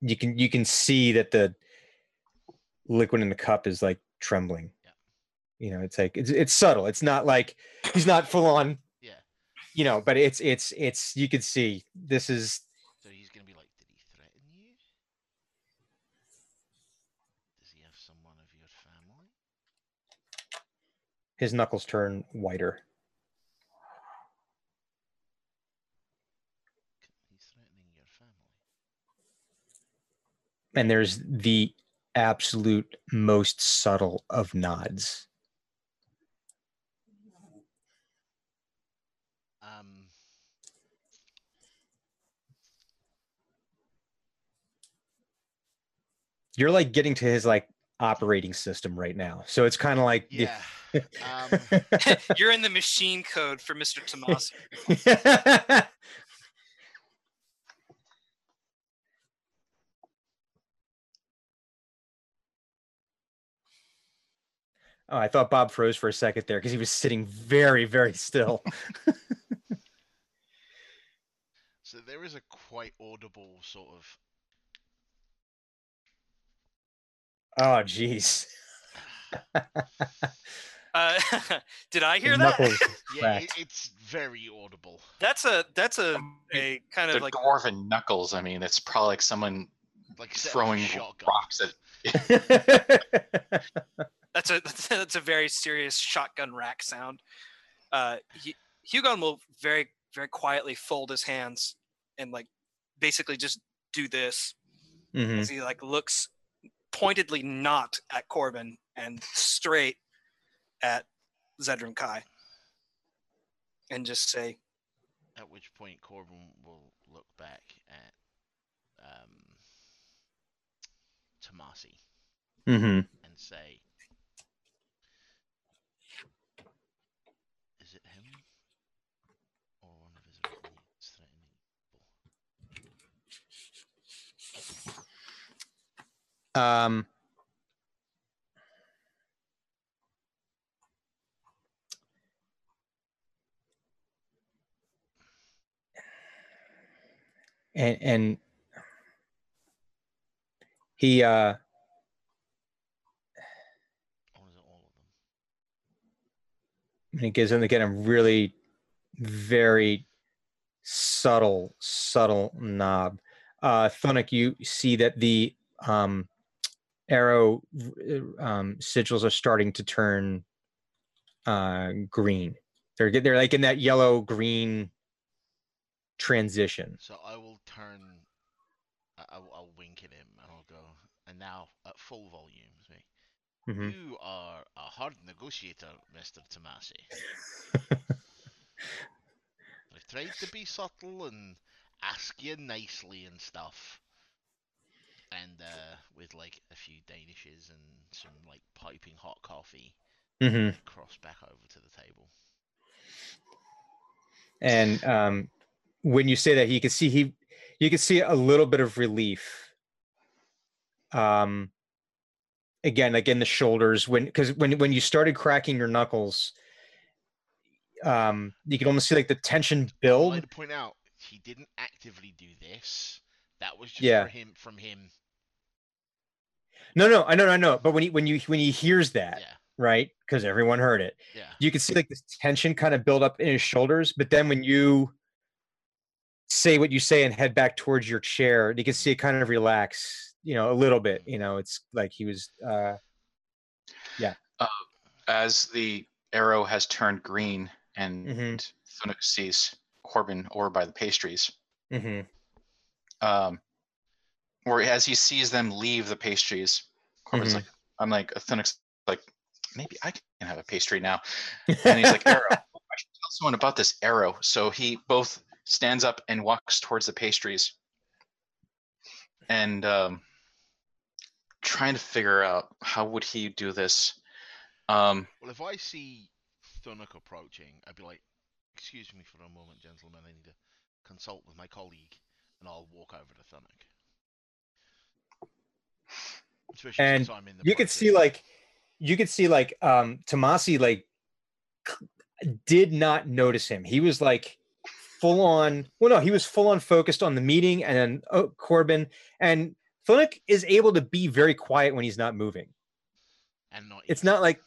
[SPEAKER 3] You can you can see that the liquid in the cup is like trembling.
[SPEAKER 4] Yeah.
[SPEAKER 3] You know, it's like it's it's subtle. It's not like he's not full on,
[SPEAKER 4] Yeah.
[SPEAKER 3] you know, but it's it's it's you can see this is
[SPEAKER 4] So he's gonna be like, did he threaten you? Does he have someone of your family?
[SPEAKER 3] his knuckles turn whiter.
[SPEAKER 4] He's threatening your family.
[SPEAKER 3] And there's the absolute most subtle of nods.
[SPEAKER 4] Um.
[SPEAKER 3] You're like getting to his like operating system right now. So it's kind of like the-
[SPEAKER 4] Yeah. um. [LAUGHS] [LAUGHS]
[SPEAKER 5] You're in the machine code for Mr. Tomasi. [LAUGHS]
[SPEAKER 3] oh, I thought Bob froze for a second there because he was sitting very, very still. [LAUGHS]
[SPEAKER 4] So there is a quite audible sort of.
[SPEAKER 3] oh, jeez. [LAUGHS]
[SPEAKER 5] Uh, [LAUGHS] did I hear
[SPEAKER 3] His
[SPEAKER 5] that?
[SPEAKER 4] Yeah, it, it's very audible.
[SPEAKER 5] That's a that's a
[SPEAKER 6] Um,
[SPEAKER 5] a kind
[SPEAKER 6] They're
[SPEAKER 5] of like
[SPEAKER 6] dwarven knuckles. I mean, it's probably like someone
[SPEAKER 4] Like set off a
[SPEAKER 6] throwing rocks at. [LAUGHS]
[SPEAKER 5] that's a that's a very serious shotgun rack sound. Uh, Hu- Hugon will very very quietly fold his hands and like basically just do this
[SPEAKER 3] Mhm.
[SPEAKER 5] as he like looks pointedly not at Corbin and straight at Zedram Kai and just say,
[SPEAKER 4] At which point Corbin will look back at um, Tomasi
[SPEAKER 3] Mhm.
[SPEAKER 4] and say, "Is it him or one of his retainers threatening people?"
[SPEAKER 3] Um, and and he uh
[SPEAKER 4] it
[SPEAKER 3] and he gives him again a really very subtle subtle knob. Uh thunuk you see that the um arrow uh, um sigils are starting to turn uh green they're they're like in that yellow green transition
[SPEAKER 4] So I will turn. I'll, I'll wink at him and I'll go. And now at full volume,
[SPEAKER 3] Mhm.
[SPEAKER 4] You are a hard negotiator, Mister Tomasi. [LAUGHS] I've tried to be subtle and ask you nicely and stuff. And uh, with like a few danishes and some like piping hot coffee,
[SPEAKER 3] Mhm.
[SPEAKER 4] cross back over to the table.
[SPEAKER 3] and um when you say that you can see he you can see a little bit of relief um again like in the shoulders when because when when you started cracking your knuckles um you can almost see like the tension build I'd
[SPEAKER 4] like to point out he didn't actively do this. That was just
[SPEAKER 3] Yeah.
[SPEAKER 4] for him from him.
[SPEAKER 3] No no i know i know. But when he when you when he hears that
[SPEAKER 4] Yeah,
[SPEAKER 3] right? Because everyone heard it.
[SPEAKER 4] Yeah.
[SPEAKER 3] you can see like this tension kind of build up in his shoulders but then when you say what you say and head back towards your chair you can see it kind of relax you know a little bit you know? It's like he was uh yeah.
[SPEAKER 6] As the arrow has turned green and
[SPEAKER 3] Mhm.
[SPEAKER 6] Thunuk sees Corbin over by the pastries,
[SPEAKER 3] mhm.
[SPEAKER 6] um, or as he sees them leave the pastries, Corbin's
[SPEAKER 3] Mhm.
[SPEAKER 6] like, I'm like, Thunuk's like, maybe I can have a pastry now. [LAUGHS] And he's like, arrow. I should tell someone about this arrow. So he both stands up and walks towards the pastries, and um, trying to figure out how would he do this. Um,
[SPEAKER 4] Well, if I see Thunuk approaching, I'd be like, "Excuse me for a moment, gentlemen. I need to consult with my colleague," and I'll walk over to Thunuk. Especially
[SPEAKER 3] And
[SPEAKER 4] since I'm in the
[SPEAKER 3] you could see like you could see like um Tomasi like did not notice him. He was like full on well no, he was full on focused on the meeting and then oh, Corbin and Thunuk is able to be very quiet when he's not moving.
[SPEAKER 4] and not.
[SPEAKER 3] It's not like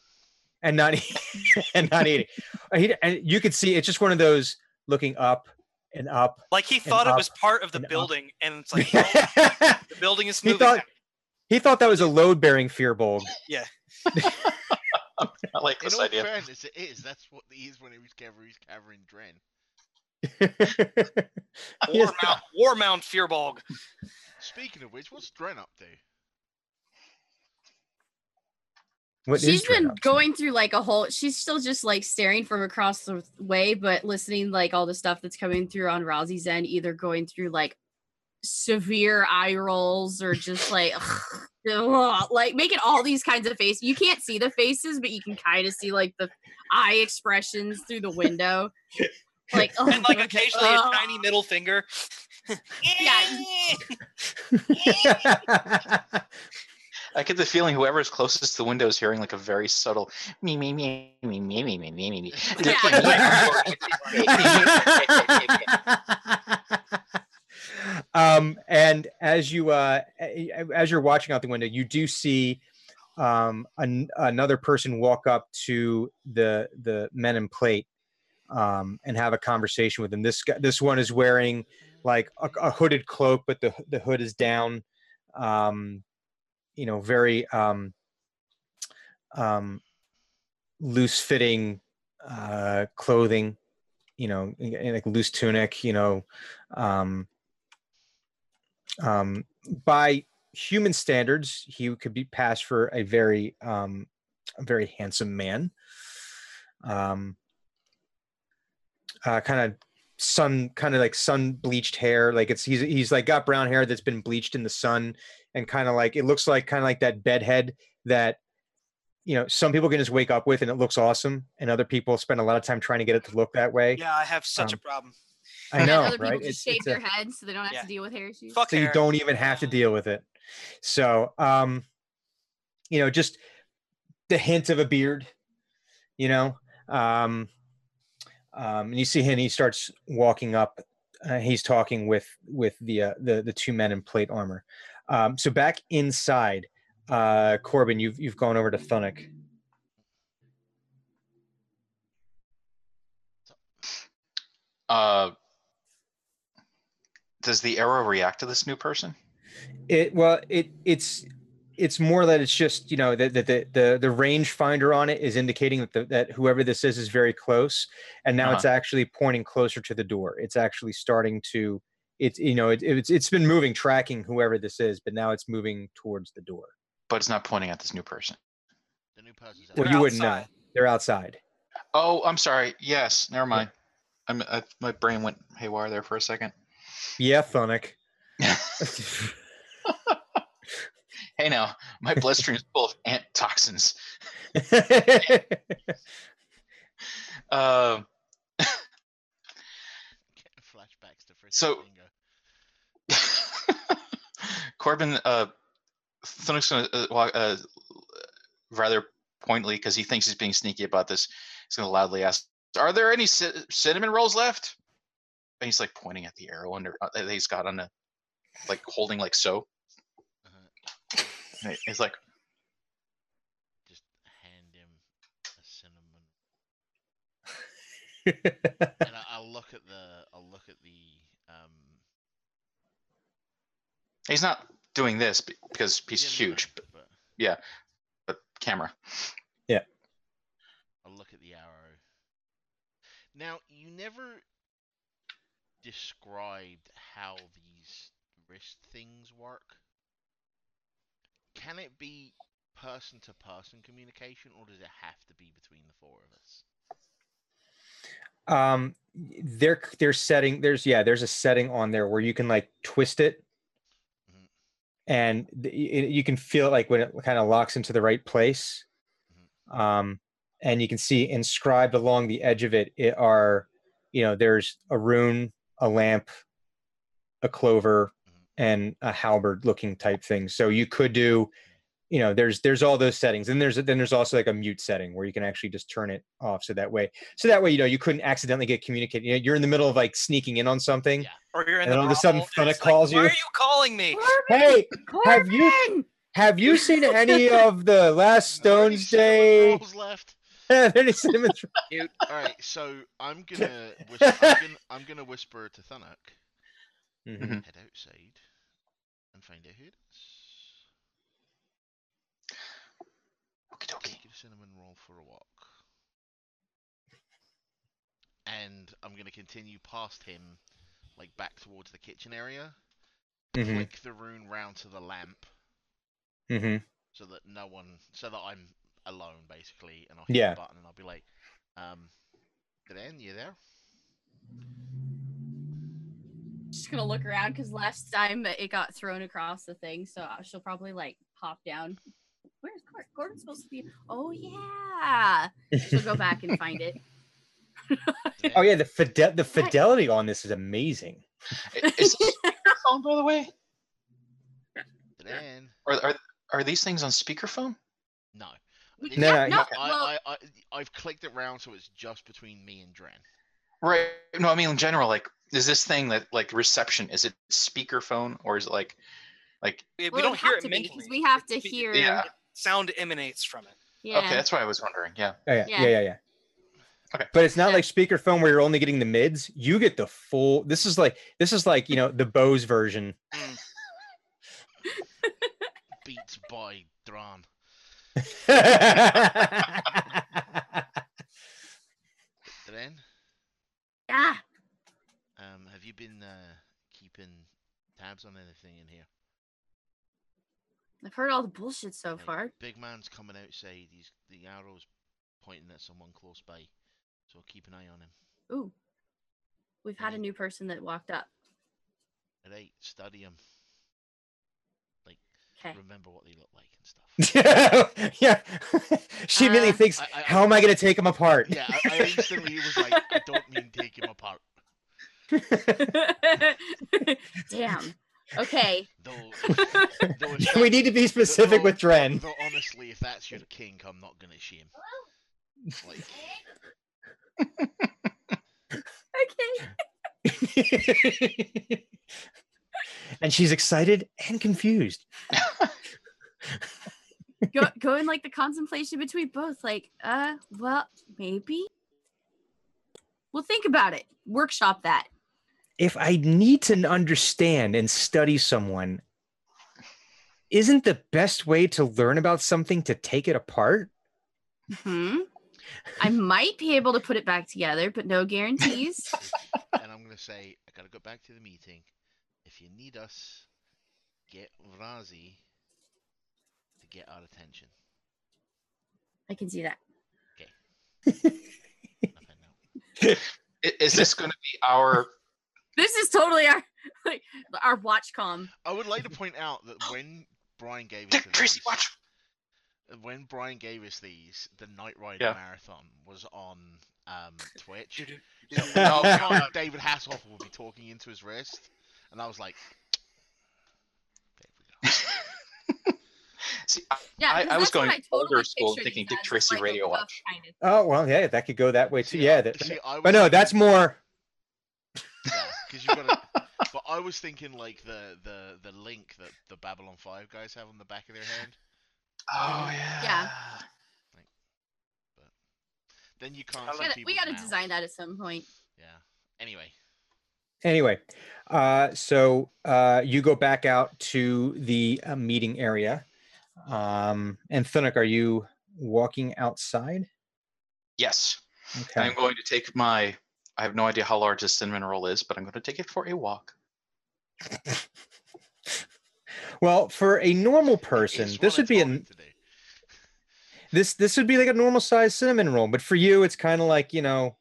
[SPEAKER 3] and not [LAUGHS] and not eating. Uh, He, and you could see it's just one of those looking up and up.
[SPEAKER 5] Like he thought it
[SPEAKER 3] up
[SPEAKER 5] was part of the
[SPEAKER 3] and up.
[SPEAKER 5] building, and it's [LAUGHS] like
[SPEAKER 3] he
[SPEAKER 5] the building is moving.
[SPEAKER 3] thought
[SPEAKER 5] now.
[SPEAKER 3] He thought that was a load bearing fear bulb. [LAUGHS] [LAUGHS]
[SPEAKER 6] I like
[SPEAKER 4] In
[SPEAKER 6] this
[SPEAKER 4] all
[SPEAKER 6] idea.
[SPEAKER 4] fairness, it is. That's what he is when he was covering, he's covering Dren. [LAUGHS]
[SPEAKER 3] He is-
[SPEAKER 5] War Mount, War Mount Firbolg.
[SPEAKER 4] Speaking of which, what's Dren up to?
[SPEAKER 3] what is
[SPEAKER 2] she's
[SPEAKER 3] Dren
[SPEAKER 2] been
[SPEAKER 3] up to?
[SPEAKER 2] going through like a whole she's still just like staring from across the way but listening like all the stuff that's coming through on Rosie's end either going through like severe eye rolls or just like ugh, [LAUGHS] like making all these kinds of faces you can't see the faces but you can kind of see like the eye expressions through the window like [LAUGHS]
[SPEAKER 5] and like
[SPEAKER 2] ugh, [LAUGHS]
[SPEAKER 5] occasionally a tiny middle finger.
[SPEAKER 2] Yeah.
[SPEAKER 6] I get the feeling whoever is closest to the window is hearing like a very subtle me me me me me me me me me me.
[SPEAKER 3] Um, and as you uh, as you're watching out the window, you do see um, an, another person walk up to the the men in plate um, and have a conversation with them. This guy, this one is wearing like a, a hooded cloak, but the the hood is down. Um, you know, very um, um, loose fitting uh, clothing. You know, like loose tunic. You know, um, um, by human standards, he could be passed for a very, um, a very handsome man. Um, uh, kind of sun, kind of like sun bleached hair. Like it's he's he's like got brown hair that's been bleached in the sun, and kind of like it looks like kind of like that bedhead that you know some people can just wake up with and it looks awesome, and other people spend a lot of time trying to get it to look that way.
[SPEAKER 5] Yeah, I have such a
[SPEAKER 3] Um,
[SPEAKER 5] problem.
[SPEAKER 3] I know,
[SPEAKER 2] other people
[SPEAKER 3] right?
[SPEAKER 2] just shave their heads so they don't have
[SPEAKER 5] Yeah.
[SPEAKER 2] to deal with hair issues.
[SPEAKER 5] Fuck
[SPEAKER 3] so you don't even have to deal with it. So um you know just the hint of a beard you know um um and you see him he starts walking up uh, he's talking with with the uh, the the two men in plate armor. Um so back inside uh corbin you've you've gone over to thunuk
[SPEAKER 6] Uh, does the arrow react to this new person?
[SPEAKER 3] It well, it it's it's more that it's just you know that the, the the the range finder on it is indicating that the, that whoever this is is very close, and now it's uh-huh. actually pointing closer to the door. It's actually starting to it's you know it, it's it's been moving, tracking whoever this is, but now it's moving towards the door.
[SPEAKER 6] But it's not pointing at this new person.
[SPEAKER 4] The new person's
[SPEAKER 3] Well,
[SPEAKER 4] out.
[SPEAKER 3] you wouldn't know. They're outside.
[SPEAKER 6] Oh, I'm sorry. Yes, never mind. I'm, I, my brain went haywire there for a second.
[SPEAKER 3] Yeah, Thunuk. [LAUGHS]
[SPEAKER 6] hey, now my bloodstream is full of ant toxins. [LAUGHS] Um,
[SPEAKER 4] Getting flashbacks to Frisky
[SPEAKER 6] So-
[SPEAKER 4] Bingo. [LAUGHS]
[SPEAKER 6] Corbin, uh, Thunuk's gonna uh, wa- uh, rather pointedly because he thinks he's being sneaky about this. He's gonna loudly ask, "Are there any ci- cinnamon rolls left?" And he's like pointing at the arrow under uh, that he's got on a like holding like so.
[SPEAKER 4] Uh-huh.
[SPEAKER 6] And he's like,
[SPEAKER 4] Just hand him a cinnamon. and I, I'll look at the I'll look at the um
[SPEAKER 6] he's not doing this because he's
[SPEAKER 4] yeah, no, no,
[SPEAKER 6] huge, but,
[SPEAKER 4] but
[SPEAKER 6] but camera. Yeah.
[SPEAKER 4] I'll look at the arrow. Now you never described how these wrist things work. Can it be person to person communication or does it have to be between the four of us?
[SPEAKER 3] Um, they're they're setting there's yeah there's a setting on there where you can like twist it,
[SPEAKER 4] Mhm.
[SPEAKER 3] and th- you can feel it like when it kind of locks into the right place. Um, and you can see inscribed along the edge of it, it are you know there's a rune, a lamp, a clover, mm-hmm. and a halberd looking type thing. So you could do you know there's there's all those settings and there's then there's also like a mute setting where you can actually just turn it off so that way so that way you know you couldn't accidentally get communicated you know, you're in the middle of like sneaking in on something
[SPEAKER 4] Yeah.
[SPEAKER 5] Or you're in
[SPEAKER 3] And
[SPEAKER 5] the
[SPEAKER 3] all of a sudden
[SPEAKER 5] brawl, and
[SPEAKER 3] Thunuk
[SPEAKER 5] it's like,
[SPEAKER 3] calls
[SPEAKER 5] Why
[SPEAKER 3] you."
[SPEAKER 5] are you calling me?
[SPEAKER 3] hey have you have you seen any [LAUGHS] of the last
[SPEAKER 4] Are there
[SPEAKER 3] stones day
[SPEAKER 4] left. [LAUGHS]
[SPEAKER 3] any cinnamon [LAUGHS]
[SPEAKER 4] All right, so I'm [LAUGHS] gonna whisper, I'm gonna I'm gonna whisper to Thunuk,
[SPEAKER 3] Mhm.
[SPEAKER 6] Mhm.
[SPEAKER 4] head outside, and find out who it is.
[SPEAKER 6] Okie dokie.
[SPEAKER 4] Take a cinnamon roll for a walk. And I'm gonna continue past him, like back towards the kitchen area.
[SPEAKER 3] Mhm.
[SPEAKER 4] Flick the rune round to the lamp
[SPEAKER 3] Mhm.
[SPEAKER 4] so that no one, so that I'm alone basically, and I'll hit
[SPEAKER 3] Yeah.
[SPEAKER 4] the button and I'll be like, um, Glenn, you there?
[SPEAKER 2] Just gonna look around because last time it got thrown across the thing, so uh, she'll probably like pop down. Where's Gordon? Gordon's supposed to be. Oh yeah. She'll go back and find it. [LAUGHS]
[SPEAKER 3] oh yeah the fide- the fidelity on this is amazing
[SPEAKER 6] I- Is this [LAUGHS] speakerphone, by the way? [LAUGHS]
[SPEAKER 4] Glenn?
[SPEAKER 6] Or are are these things on speakerphone?
[SPEAKER 4] No.
[SPEAKER 2] We-
[SPEAKER 3] No,
[SPEAKER 2] yeah,
[SPEAKER 3] no,
[SPEAKER 2] no,
[SPEAKER 6] okay.
[SPEAKER 4] I,
[SPEAKER 2] well,
[SPEAKER 4] I, I, I've clicked it round so it's just between me and Dren.
[SPEAKER 6] Right. No, I mean in general, like, is this thing that like reception? Is it speakerphone or is it like, like?
[SPEAKER 5] We, we
[SPEAKER 2] well,
[SPEAKER 5] don't
[SPEAKER 2] it'd
[SPEAKER 5] hear
[SPEAKER 2] have
[SPEAKER 5] it
[SPEAKER 2] to be, we have to
[SPEAKER 5] It's be-
[SPEAKER 2] hear.
[SPEAKER 6] Yeah.
[SPEAKER 5] Sound emanates from it.
[SPEAKER 2] Yeah.
[SPEAKER 6] Okay, that's why I was wondering. Yeah.
[SPEAKER 3] oh, yeah
[SPEAKER 2] Yeah.
[SPEAKER 3] yeah yeah yeah
[SPEAKER 6] Okay.
[SPEAKER 3] but it's not like speakerphone where you're only getting the mids you get the full this is like this is like you know the bose version [LAUGHS]
[SPEAKER 4] Beats by Dran. Dren,
[SPEAKER 2] Yeah.
[SPEAKER 4] um, have you been uh, keeping tabs on anything in here?
[SPEAKER 2] I've heard all the bullshit so
[SPEAKER 4] Like,
[SPEAKER 2] far.
[SPEAKER 4] Big man's coming outside. He's the arrow's pointing at someone close by, so keep an eye on him.
[SPEAKER 2] Ooh. We've had a new person that walked up.
[SPEAKER 4] Right, study him.
[SPEAKER 2] Okay.
[SPEAKER 4] Remember what they look like and stuff. [LAUGHS]
[SPEAKER 3] yeah. yeah. [LAUGHS] she immediately
[SPEAKER 2] Uh,
[SPEAKER 3] thinks,
[SPEAKER 4] I- I-
[SPEAKER 3] how am I going to take them apart?
[SPEAKER 4] yeah, I, I instantly was like, [LAUGHS] I don't mean take him apart.
[SPEAKER 2] Damn. Okay.
[SPEAKER 4] Though, though if
[SPEAKER 3] we need to be specific
[SPEAKER 4] though-
[SPEAKER 3] with Dren.
[SPEAKER 4] Though honestly, if that's your kink, I'm not gonna shame. Like,
[SPEAKER 2] Okay.
[SPEAKER 3] And she's excited and confused. [LAUGHS]
[SPEAKER 2] Go go in like the contemplation between both. Like, uh, well, maybe. We'll think about it. Workshop that.
[SPEAKER 3] If I need to understand and study someone, isn't the best way to learn about something to take it apart?
[SPEAKER 2] Hmm. I might be able to put it back together, but no guarantees. [LAUGHS]
[SPEAKER 4] and I'm gonna say, I gotta go back to the meeting. If you need us, get Vrazi to get our attention.
[SPEAKER 2] I can see that.
[SPEAKER 4] Nothing [LAUGHS] now.
[SPEAKER 6] I- Is this going to be our?
[SPEAKER 2] This is totally our like our watch com.
[SPEAKER 4] I would like to point out that when Brian gave us the
[SPEAKER 6] Tracy,
[SPEAKER 4] these-
[SPEAKER 6] watch.
[SPEAKER 4] when Brian gave us these, the Knight Rider
[SPEAKER 6] Yeah.
[SPEAKER 4] marathon was on um, Twitch. So.
[SPEAKER 6] No,
[SPEAKER 4] every
[SPEAKER 6] no,
[SPEAKER 4] time
[SPEAKER 6] no.
[SPEAKER 4] David Hasselhoff will be talking into his wrist, and I was like, there we go. [LAUGHS]
[SPEAKER 6] See, I-
[SPEAKER 2] Yeah,
[SPEAKER 6] I- I was going
[SPEAKER 2] I totally
[SPEAKER 6] older school thinking Dick Tracy
[SPEAKER 2] like
[SPEAKER 6] Radio Watch.
[SPEAKER 2] kind of-
[SPEAKER 3] Oh well, yeah, that could go that way too.
[SPEAKER 4] See,
[SPEAKER 3] Yeah,
[SPEAKER 4] I-
[SPEAKER 3] that,
[SPEAKER 4] see, I was
[SPEAKER 3] but no, that's
[SPEAKER 4] thinking-
[SPEAKER 3] more. [LAUGHS]
[SPEAKER 4] Yeah, because you got to. [LAUGHS] But I was thinking like the the the link that the Babylon Five guys have on the back of their hand.
[SPEAKER 6] oh yeah.
[SPEAKER 2] Yeah.
[SPEAKER 4] But then you can't.
[SPEAKER 2] We gotta, we gotta design that at some point.
[SPEAKER 4] Yeah. Anyway,
[SPEAKER 3] Anyway, uh, so uh, you go back out to the uh, meeting area, um, and Thunuk, are you walking outside?
[SPEAKER 6] Yes,
[SPEAKER 3] Okay.
[SPEAKER 6] I'm going to take my. I have no idea how large this cinnamon roll is, but I'm going to take it for a walk. [LAUGHS]
[SPEAKER 3] Well, for a normal person, this would be
[SPEAKER 4] told
[SPEAKER 3] a
[SPEAKER 4] him to do.
[SPEAKER 3] this this would be like a normal size cinnamon roll, but for you, it's kind of like you know,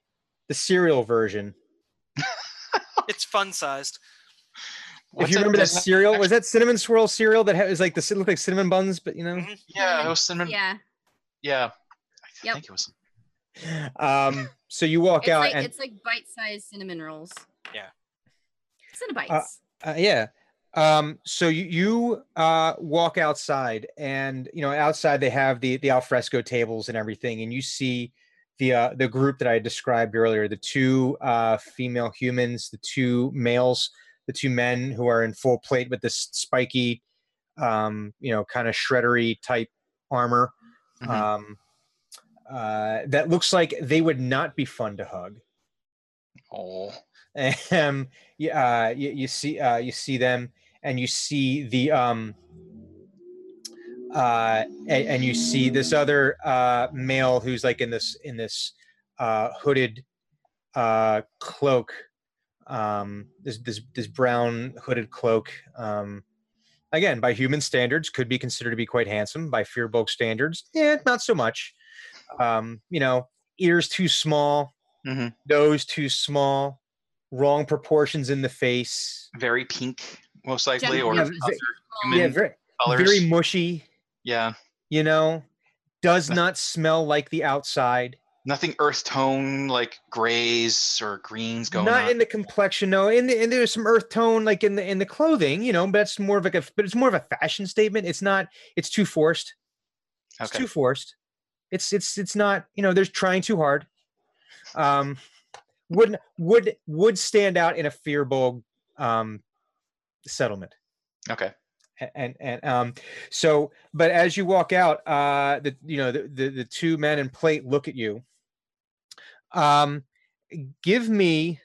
[SPEAKER 3] the cereal version. [LAUGHS]
[SPEAKER 5] It's fun sized.
[SPEAKER 3] if you remember that cereal, was that cinnamon swirl cereal that ha- was like the it looked like cinnamon buns, but you know.
[SPEAKER 5] Mhm.
[SPEAKER 6] Yeah, it was cinnamon.
[SPEAKER 2] Yeah.
[SPEAKER 6] Yeah. I
[SPEAKER 2] Yep.
[SPEAKER 6] think it was.
[SPEAKER 3] Um, so you walk
[SPEAKER 2] It's
[SPEAKER 3] out
[SPEAKER 2] like
[SPEAKER 3] and
[SPEAKER 2] it's like bite-sized cinnamon rolls.
[SPEAKER 5] Yeah.
[SPEAKER 2] Cinnabites.
[SPEAKER 3] Uh, yeah. Um, so you, you uh, walk outside, and you know outside they have the the alfresco tables and everything, and you see the uh, the group that I described earlier: the two uh, female humans, the two males, the two men who are in full plate with this spiky, um, you know, kind of shreddery type armor.
[SPEAKER 6] Mhm.
[SPEAKER 3] Um, uh, that looks like they would not be fun to hug.
[SPEAKER 6] Oh. [LAUGHS]
[SPEAKER 3] um yeah uh, you, you see uh you see them and you see the um uh and, and you see this other uh male who's like in this in this uh hooded uh cloak um this this this brown hooded cloak um again by human standards could be considered to be quite handsome by firbolg standards yeah not so much um you know ears too small
[SPEAKER 6] Mhm.
[SPEAKER 3] nose too small wrong proportions in the face
[SPEAKER 6] Very pink, most likely, or
[SPEAKER 2] Generally,
[SPEAKER 3] Yeah, ve- yeah very,
[SPEAKER 6] colors.
[SPEAKER 3] very mushy
[SPEAKER 6] yeah.
[SPEAKER 3] you know does not smell like the outside
[SPEAKER 6] Nothing earth tone like grays or greens going
[SPEAKER 3] not
[SPEAKER 6] on.
[SPEAKER 3] in the complexion no in the, and there's some earth tone like in the in the clothing you know but it's more of like a but it's more of a fashion statement it's not it's too forced it's
[SPEAKER 6] okay.
[SPEAKER 3] too forced it's it's it's not you know there's trying too hard um wouldn't would would stand out in a firbolg um settlement
[SPEAKER 6] Okay.
[SPEAKER 3] And and um so but as you walk out uh the you know the, the the two men in plate look at you um give me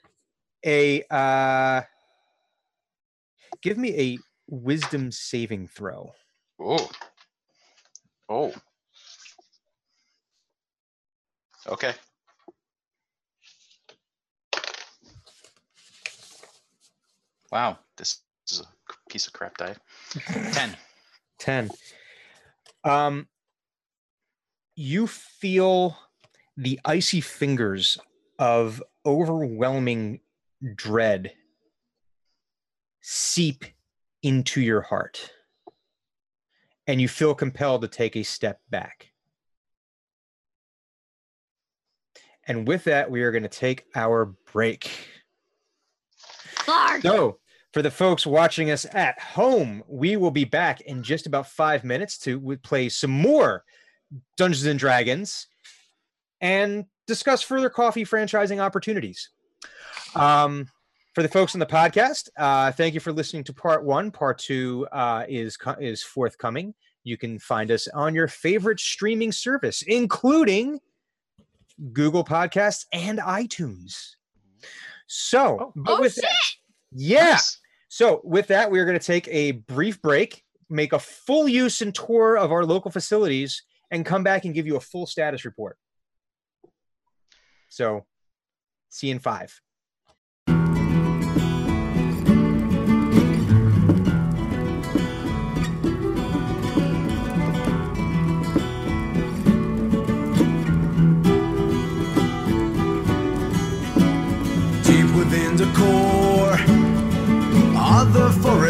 [SPEAKER 3] a uh give me a wisdom saving throw
[SPEAKER 6] Oh. Oh. Okay. Wow, this is a piece of crap die. Ten.
[SPEAKER 3] 10 um you feel the icy fingers of overwhelming dread seep into your heart and you feel compelled to take a step back and with that we are going to take our break
[SPEAKER 2] Clark.
[SPEAKER 3] so, for the folks watching us at home, we will be back in just about five minutes to play some more Dungeons and Dragons and discuss further coffee franchising opportunities. Um, for the folks on the podcast, uh, thank you for listening to part one. Part two uh, is is forthcoming. You can find us on your favorite streaming service, including Google Podcasts and iTunes. So, but
[SPEAKER 2] Oh
[SPEAKER 3] with
[SPEAKER 2] shit!
[SPEAKER 3] that, yeah.
[SPEAKER 6] Nice.
[SPEAKER 3] So, with that, we are going to take a brief break, make a full use and tour of our local facilities, and come back and give you a full status report. So, see you in five.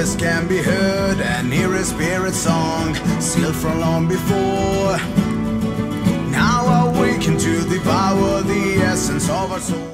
[SPEAKER 7] Forests can be heard and hear a spirit song, sealed from long before. Now awaken to devour the essence of our soul.